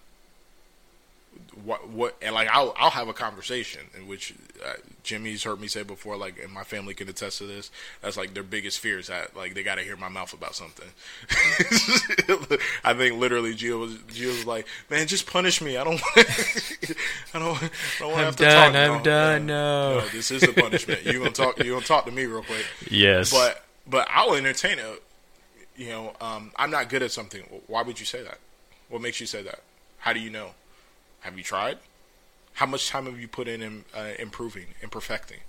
Speaker 2: What what and like I'll I'll have a conversation in which uh, Jimmy's heard me say before like and my family can attest to this that's like their biggest fear is that like they got to hear my mouth about something I think literally Gio was Gio was like man just punish me I don't I don't I don't want to have to
Speaker 1: done,
Speaker 2: talk
Speaker 1: I'm no, done no.
Speaker 2: no this is a punishment you gonna talk you gonna talk to me real quick
Speaker 1: yes
Speaker 2: but but I'll entertain it you know, um, I'm not good at something. Why would you say that? What makes you say that? How do you know? Have you tried? How much time have you put in, in uh, improving and perfecting?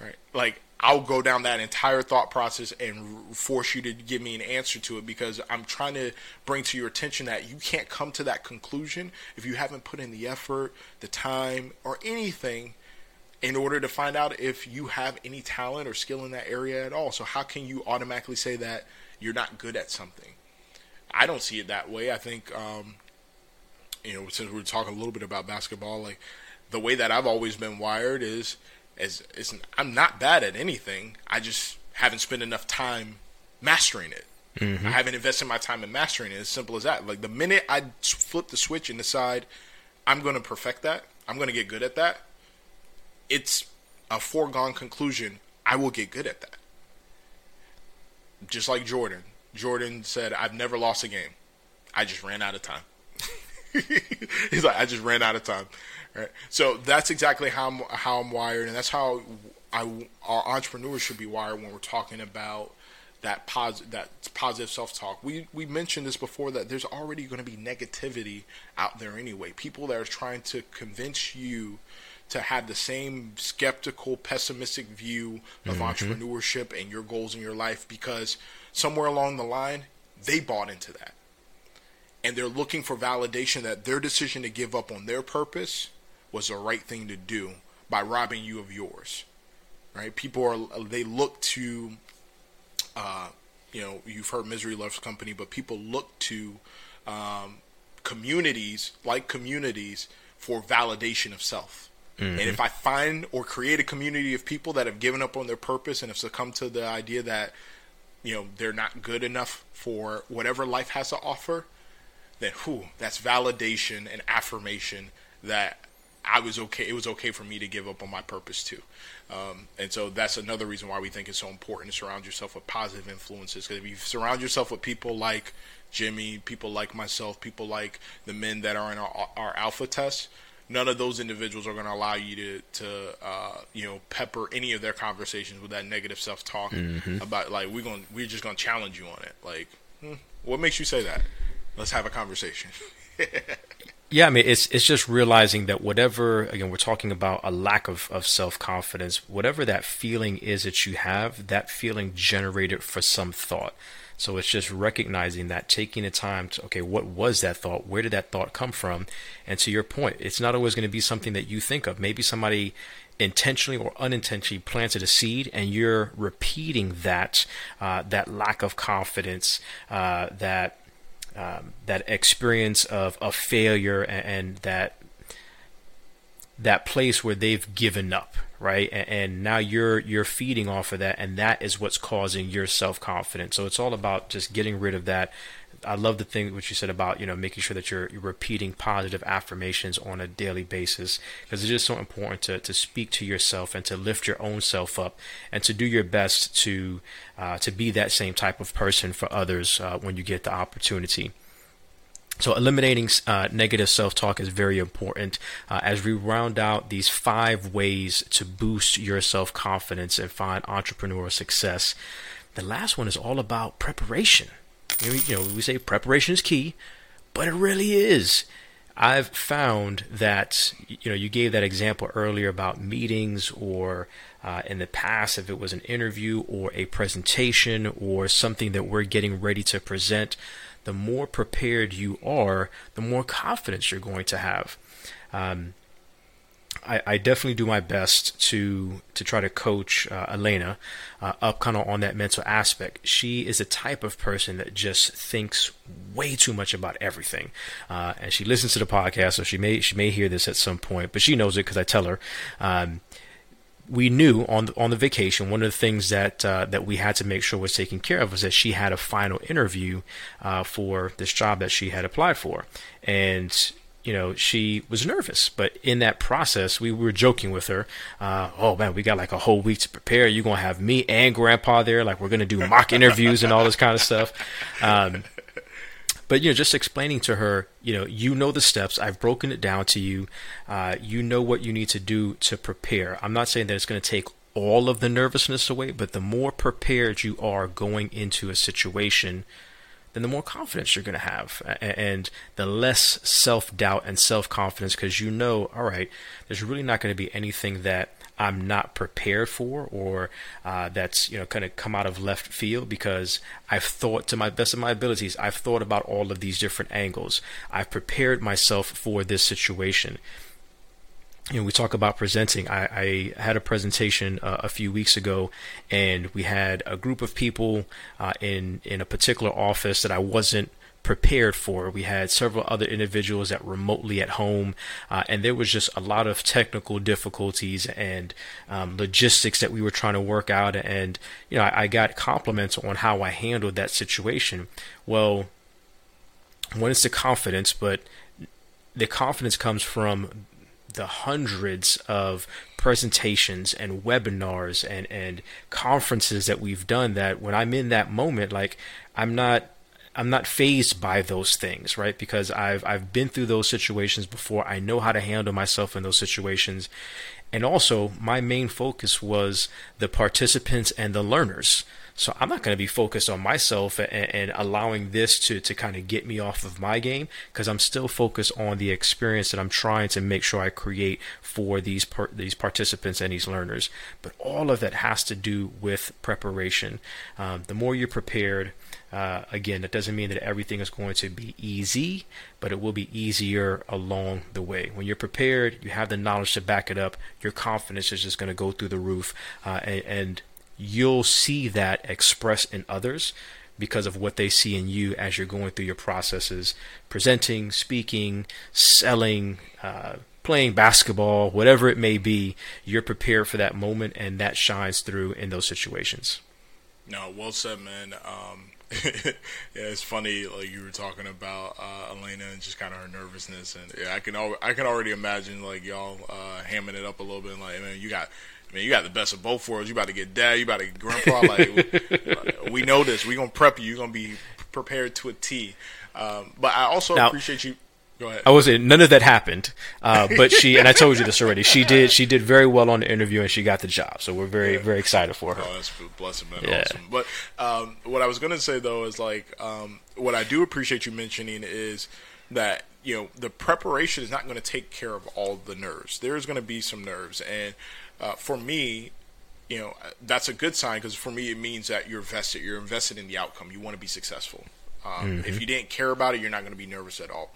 Speaker 2: Right? Like, I'll go down that entire thought process and force you to give me an answer to it because I'm trying to bring to your attention that you can't come to that conclusion if you haven't put in the effort, the time, or anything in order to find out if you have any talent or skill in that area at all. So, how can you automatically say that you're not good at something. I don't see it that way. I think, um, you know, since we're talking a little bit about basketball, like the way that I've always been wired is, as is, I'm not bad at anything. I just haven't spent enough time mastering it. Mm-hmm. I haven't invested my time in mastering it. As simple as that. Like the minute I flip the switch and decide I'm going to perfect that, I'm going to get good at that. It's a foregone conclusion. I will get good at that just like Jordan. Jordan said, "I've never lost a game. I just ran out of time." He's like, "I just ran out of time." Right. So that's exactly how I'm, how I'm wired, and that's how I our entrepreneurs should be wired when we're talking about that positive that positive self talk. We we mentioned this before that there's already going to be negativity out there anyway. People that are trying to convince you to have the same skeptical, pessimistic view of mm-hmm. entrepreneurship and your goals in your life because somewhere along the line, they bought into that. And they're looking for validation that their decision to give up on their purpose was the right thing to do by robbing you of yours. Right? People are, they look to, uh, you know, you've heard Misery Loves Company, but people look to um, communities, like communities, for validation of self Mm-hmm. And if I find or create a community of people that have given up on their purpose and have succumbed to the idea that you know they're not good enough for whatever life has to offer, then whew, that's validation and affirmation that I was okay. It was okay for me to give up on my purpose too, um, and so that's another reason why we think it's so important to surround yourself with positive influences. Because if you surround yourself with people like Jimmy, people like myself, people like the men that are in our, our alpha test, none of those individuals are going to allow you to to uh, you know pepper any of their conversations with that negative self talk mm-hmm. about like we're going we're just going to challenge you on it. Like, hmm, what makes you say that? Let's have a conversation.
Speaker 1: yeah, I mean it's it's just realizing that whatever again we're talking about a lack of, of self confidence, whatever that feeling is that you have, that feeling generated for some thought. So it's just recognizing that, taking the time to, okay, what was that thought? Where did that thought come from? And to your point, it's not always going to be something that you think of. Maybe somebody intentionally or unintentionally planted a seed and you're repeating that, uh, that lack of confidence, uh, that, um, that experience of, a failure and, and that, that place where they've given up, right? And, and, now you're you're feeding off of that, and that is what's causing your self confidence. So it's all about just getting rid of that. I love the thing what you said about you know making sure that you're, you're repeating positive affirmations on a daily basis because it's just so important to to speak to yourself and to lift your own self up and to do your best to uh, to be that same type of person for others uh, when you get the opportunity. So, eliminating uh, negative self talk is very important uh, as we round out these five ways to boost your self confidence and find entrepreneurial success. The last one is all about preparation. You know, we say preparation is key, but it really is. I've found that you know you gave that example earlier about meetings or uh, in the past if it was an interview or a presentation or something that we're getting ready to present the more prepared you are the more confidence you're going to have um, I, I, definitely do my best to to try to coach uh, Elena uh, up kind of on that mental aspect. She is a type of person that just thinks way too much about everything, uh, and she listens to the podcast, so she may she may hear this at some point, but she knows it because I tell her. Um, we knew on the, on the vacation one of the things that uh, that we had to make sure was taken care of was that she had a final interview uh, for this job that she had applied for, and you know, she was nervous. But in that process, we were joking with her. Uh, oh man, we got like a whole week to prepare. You're gonna have me and Grandpa there. Like we're gonna do mock interviews and all this kind of stuff. Um, but you know, just explaining to her, you know, you know the steps. I've broken it down to you. Uh, you know what you need to do to prepare. I'm not saying that it's going to take all of the nervousness away, but the more prepared you are going into a situation then the more confidence you're going to have and the less self doubt and self confidence because you know, all right, there's really not going to be anything that I'm not prepared for or uh, that's you know kind of come out of left field because I've thought to my best of my abilities. I've thought about all of these different angles. I've prepared myself for this situation you know, we talk about presenting. I, I had a presentation uh, a few weeks ago, and we had a group of people uh, in in a particular office that I wasn't prepared for. We had several other individuals that remotely at home, uh, and there was just a lot of technical difficulties and um, logistics that we were trying to work out. And you know, I, I got compliments on how I handled that situation. Well, one is the confidence, but the confidence comes from the hundreds of presentations and webinars and and conferences that we've done that when I'm in that moment like I'm not I'm not fazed by those things, right? Because I've I've been through those situations before. I know how to handle myself in those situations. And also, my main focus was the participants and the learners. So I'm not going to be focused on myself and, and allowing this to, to kind of get me off of my game because I'm still focused on the experience that I'm trying to make sure I create for these par- these participants and these learners. But all of that has to do with preparation. Um, the more you're prepared, uh, again, that doesn't mean that everything is going to be easy, but it will be easier along the way. When you're prepared, you have the knowledge to back it up. Your confidence is just going to go through the roof, uh, and, and you'll see that expressed in others because of what they see in you as you're going through your processes presenting, speaking, selling, uh, playing basketball, whatever it may be, you're prepared for that moment and that shines through in those situations.
Speaker 2: No, well said, man. Um, yeah, it's funny. Like you were talking about uh, Elena and just kind of her nervousness, and yeah, I can al- I can already imagine like y'all uh, hamming it up a little bit. Like, man, you got I mean, you got the best of both worlds. You about to get dad. You about to get grandpa. Like we know this. We gonna prep you. You're gonna be prepared to a T. Um, but I also now, appreciate you. Go ahead.
Speaker 1: I wasn't. None of that happened. Uh, but she and I told you this already. She did. She did very well on the interview and she got the job. So we're very yeah. very excited for her.
Speaker 2: Oh, that's blessing, man. Yeah. Awesome. But um, what I was gonna say though is like um, what I do appreciate you mentioning is that you know the preparation is not going to take care of all the nerves. There's going to be some nerves, and uh, for me, you know, that's a good sign because for me it means that you're vested. You're invested in the outcome. You want to be successful. Um, mm-hmm. If you didn't care about it, you're not going to be nervous at all.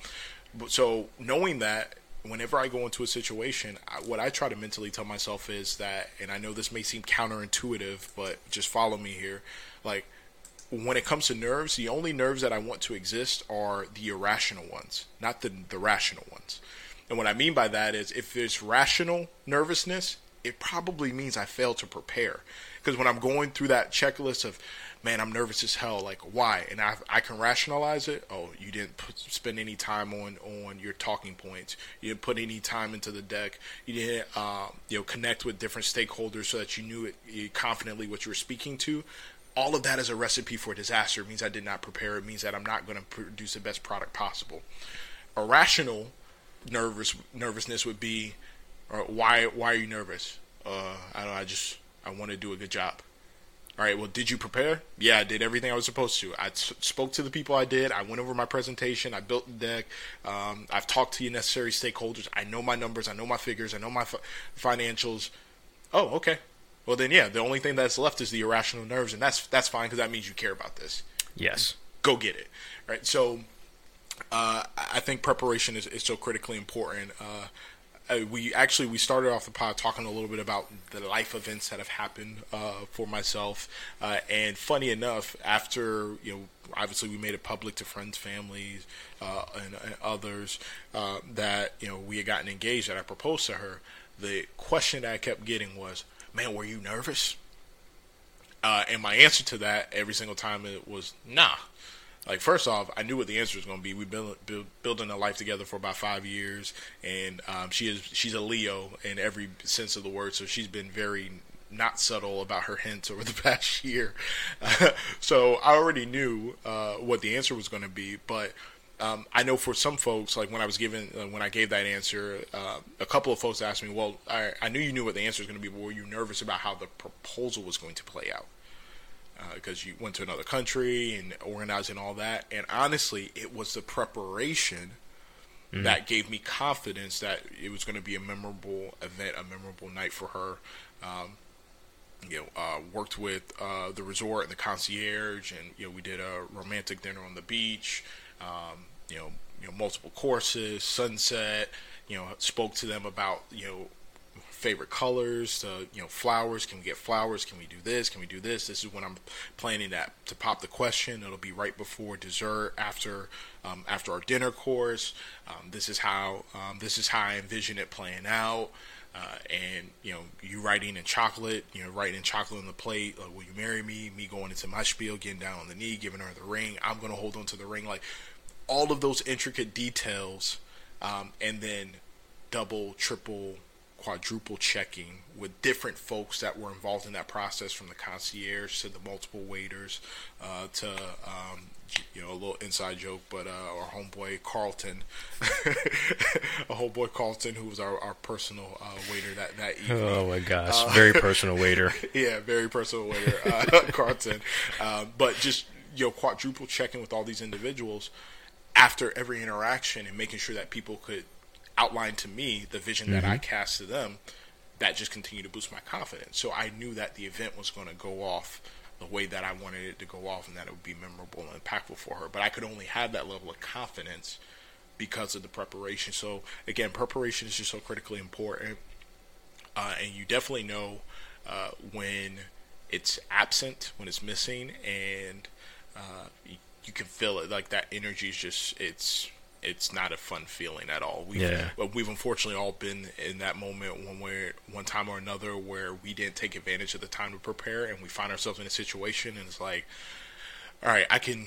Speaker 2: But, so knowing that, whenever I go into a situation, I, what I try to mentally tell myself is that, and I know this may seem counterintuitive, but just follow me here. Like when it comes to nerves, the only nerves that I want to exist are the irrational ones, not the the rational ones. And what I mean by that is if there's rational nervousness, it probably means I failed to prepare. Because when I'm going through that checklist of, man, I'm nervous as hell, like why? And I, I can rationalize it. Oh, you didn't put, spend any time on on your talking points. You didn't put any time into the deck. You didn't, uh, you know, connect with different stakeholders so that you knew it confidently what you were speaking to. All of that is a recipe for disaster. It means I did not prepare. It means that I'm not going to produce the best product possible. Irrational nervous nervousness would be or why why are you nervous? Uh, I don't. I just I want to do a good job. All right, well, did you prepare? Yeah, I did everything I was supposed to. I t- spoke to the people I did. I went over my presentation. I built the deck. Um, I've talked to your necessary stakeholders. I know my numbers. I know my figures. I know my fi- financials. Oh, okay. Well, then, yeah, the only thing that's left is the irrational nerves, and that's that's fine because that means you care about this.
Speaker 1: Yes.
Speaker 2: Go get it. Right. So, uh, I think preparation is, is so critically important. Uh, uh, we actually we started off the pod talking a little bit about the life events that have happened uh, for myself, uh, and funny enough, after you know, obviously we made it public to friends, families, uh, and, and, others uh, that you know we had gotten engaged. That I proposed to her. The question that I kept getting was, "Man, were you nervous?" Uh, and my answer to that every single time it was, "Nah." Like first off, I knew what the answer was going to be. We've been build, building a life together for about five years, and um, she is she's a Leo in every sense of the word. So she's been very not subtle about her hints over the past year. so I already knew uh, what the answer was going to be, but. Um, I know for some folks, like when I was given, uh, when I gave that answer, uh, a couple of folks asked me, "Well, I, I knew you knew what the answer was going to be, but were you nervous about how the proposal was going to play out?" Because uh, you went to another country and organizing all that. And honestly, it was the preparation mm-hmm. that gave me confidence that it was going to be a memorable event, a memorable night for her. Um, you know, uh, worked with uh, the resort and the concierge, and you know, we did a romantic dinner on the beach. Um, you know, you know, multiple courses, sunset. You know, spoke to them about you know favorite colors to you know flowers can we get flowers can we do this can we do this? This is when i'm planning that to pop the question. It'll be right before dessert after um, after our dinner course. Um, this is how um, this is how i envision it playing out. Uh, and you know you writing in chocolate you know writing in chocolate on the plate like, will you marry me? Me going into my spiel getting down on the knee giving her the ring. I'm to hold on to the ring like all of those intricate details um, and then double triple quadruple checking with different folks that were involved in that process, from the concierge to the multiple waiters uh, to um, you know a little inside joke, but uh, our homeboy Carlton, a homeboy Carlton, who was our, our personal uh, waiter that that evening.
Speaker 1: Oh my gosh, uh, very personal waiter.
Speaker 2: yeah, very personal waiter, uh, Carlton. Uh, but just you know quadruple checking with all these individuals after every interaction and making sure that people could outlined to me the vision mm-hmm. that I mm-hmm. cast to them, that just continued to boost my confidence. So I knew that the event was going to go off the way that I wanted it to go off and that it would be memorable and impactful for her. But I could only have that level of confidence because of the preparation. So again, preparation is just so critically important. Uh, and you definitely know uh, when it's absent, when it's missing, and uh, you, you, can feel it. Like that energy is just it's it's not a fun feeling at all. We've, yeah. we've unfortunately all been in that moment one way, one time or another where we didn't take advantage of the time to prepare, and we find ourselves in a situation, and it's like, all right, I can,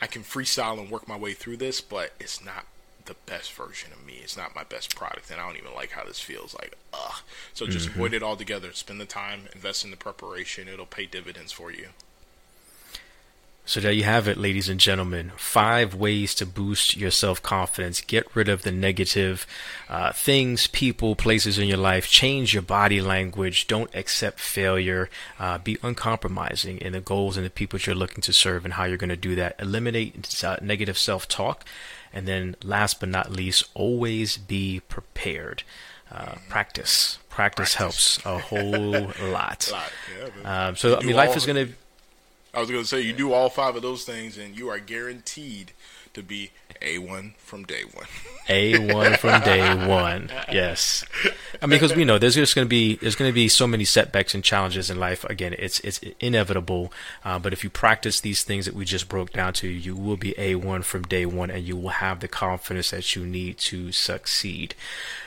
Speaker 2: I can freestyle and work my way through this, but it's not the best version of me. It's not my best product, and I don't even like how this feels. Like, ugh. So just mm-hmm. avoid it altogether. Spend the time, invest in the preparation. It'll pay dividends for you.
Speaker 1: So there you have it, ladies and gentlemen. Five ways to boost your self confidence. Get rid of the negative uh, things, people, places in your life. Change your body language. Don't accept failure. Uh, be uncompromising in the goals and the people you're looking to serve and how you're going to do that. Eliminate uh, negative self talk. And then, last but not least, always be prepared. Uh, practice. practice. Practice helps a whole lot. lot. Yeah, um, so, I mean, life is going to
Speaker 2: I was going to say you do all five of those things, and you are guaranteed to be a one from day one.
Speaker 1: A one from day one. Yes, I mean because we know there's just going to be there's going to be so many setbacks and challenges in life. Again, it's it's inevitable. Uh, but if you practice these things that we just broke down to, you will be a one from day one, and you will have the confidence that you need to succeed.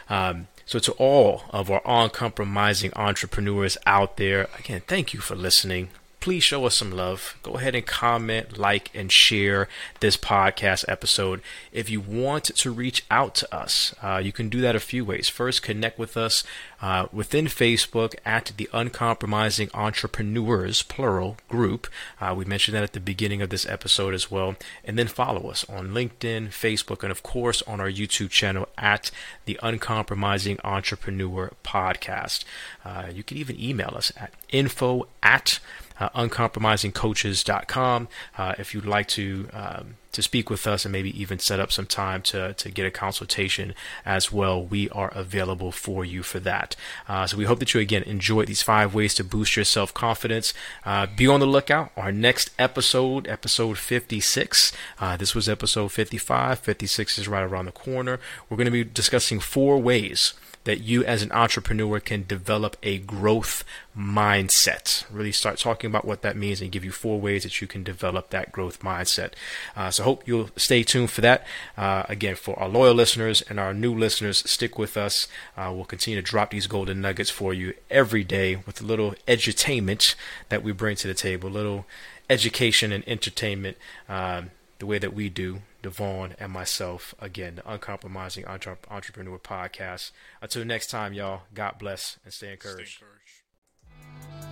Speaker 1: Um, so, to all of our uncompromising entrepreneurs out there, again, thank you for listening please show us some love. Go ahead and comment, like, and share this podcast episode. If you want to reach out to us, uh, you can do that a few ways. First, connect with us uh, within Facebook at the Uncompromising Entrepreneurs, plural, group. Uh, we mentioned that at the beginning of this episode as well. And then follow us on LinkedIn, Facebook, and of course on our YouTube channel at the Uncompromising Entrepreneur Podcast. Uh, you can even email us at info at uh, uncompromisingcoaches.com. Uh, if you'd like to um, to speak with us and maybe even set up some time to, to get a consultation as well, we are available for you for that. Uh, so we hope that you again enjoy these five ways to boost your self confidence. Uh, be on the lookout. Our next episode, episode 56. Uh, this was episode 55. 56 is right around the corner. We're going to be discussing four ways that you as an entrepreneur can develop a growth mindset. Really start talking about what that means and give you four ways that you can develop that growth mindset. Uh, so hope you'll stay tuned for that. Uh, again, for our loyal listeners and our new listeners, stick with us. Uh, we'll continue to drop these golden nuggets for you every day with a little edutainment that we bring to the table, little education and entertainment um, the way that we do Devon, and myself. Again, the Uncompromising Entre- Entrepreneur Podcast. Until next time, y'all, God bless and stay encouraged. Stay encouraged.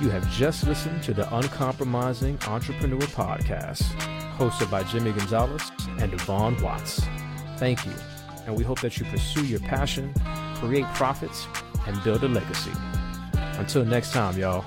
Speaker 1: You have just listened to the Uncompromising Entrepreneur Podcast, hosted by Jimmy Gonzalez and Devon Watts. Thank you, and we hope that you pursue your passion, create profits, and build a legacy. Until next time, y'all.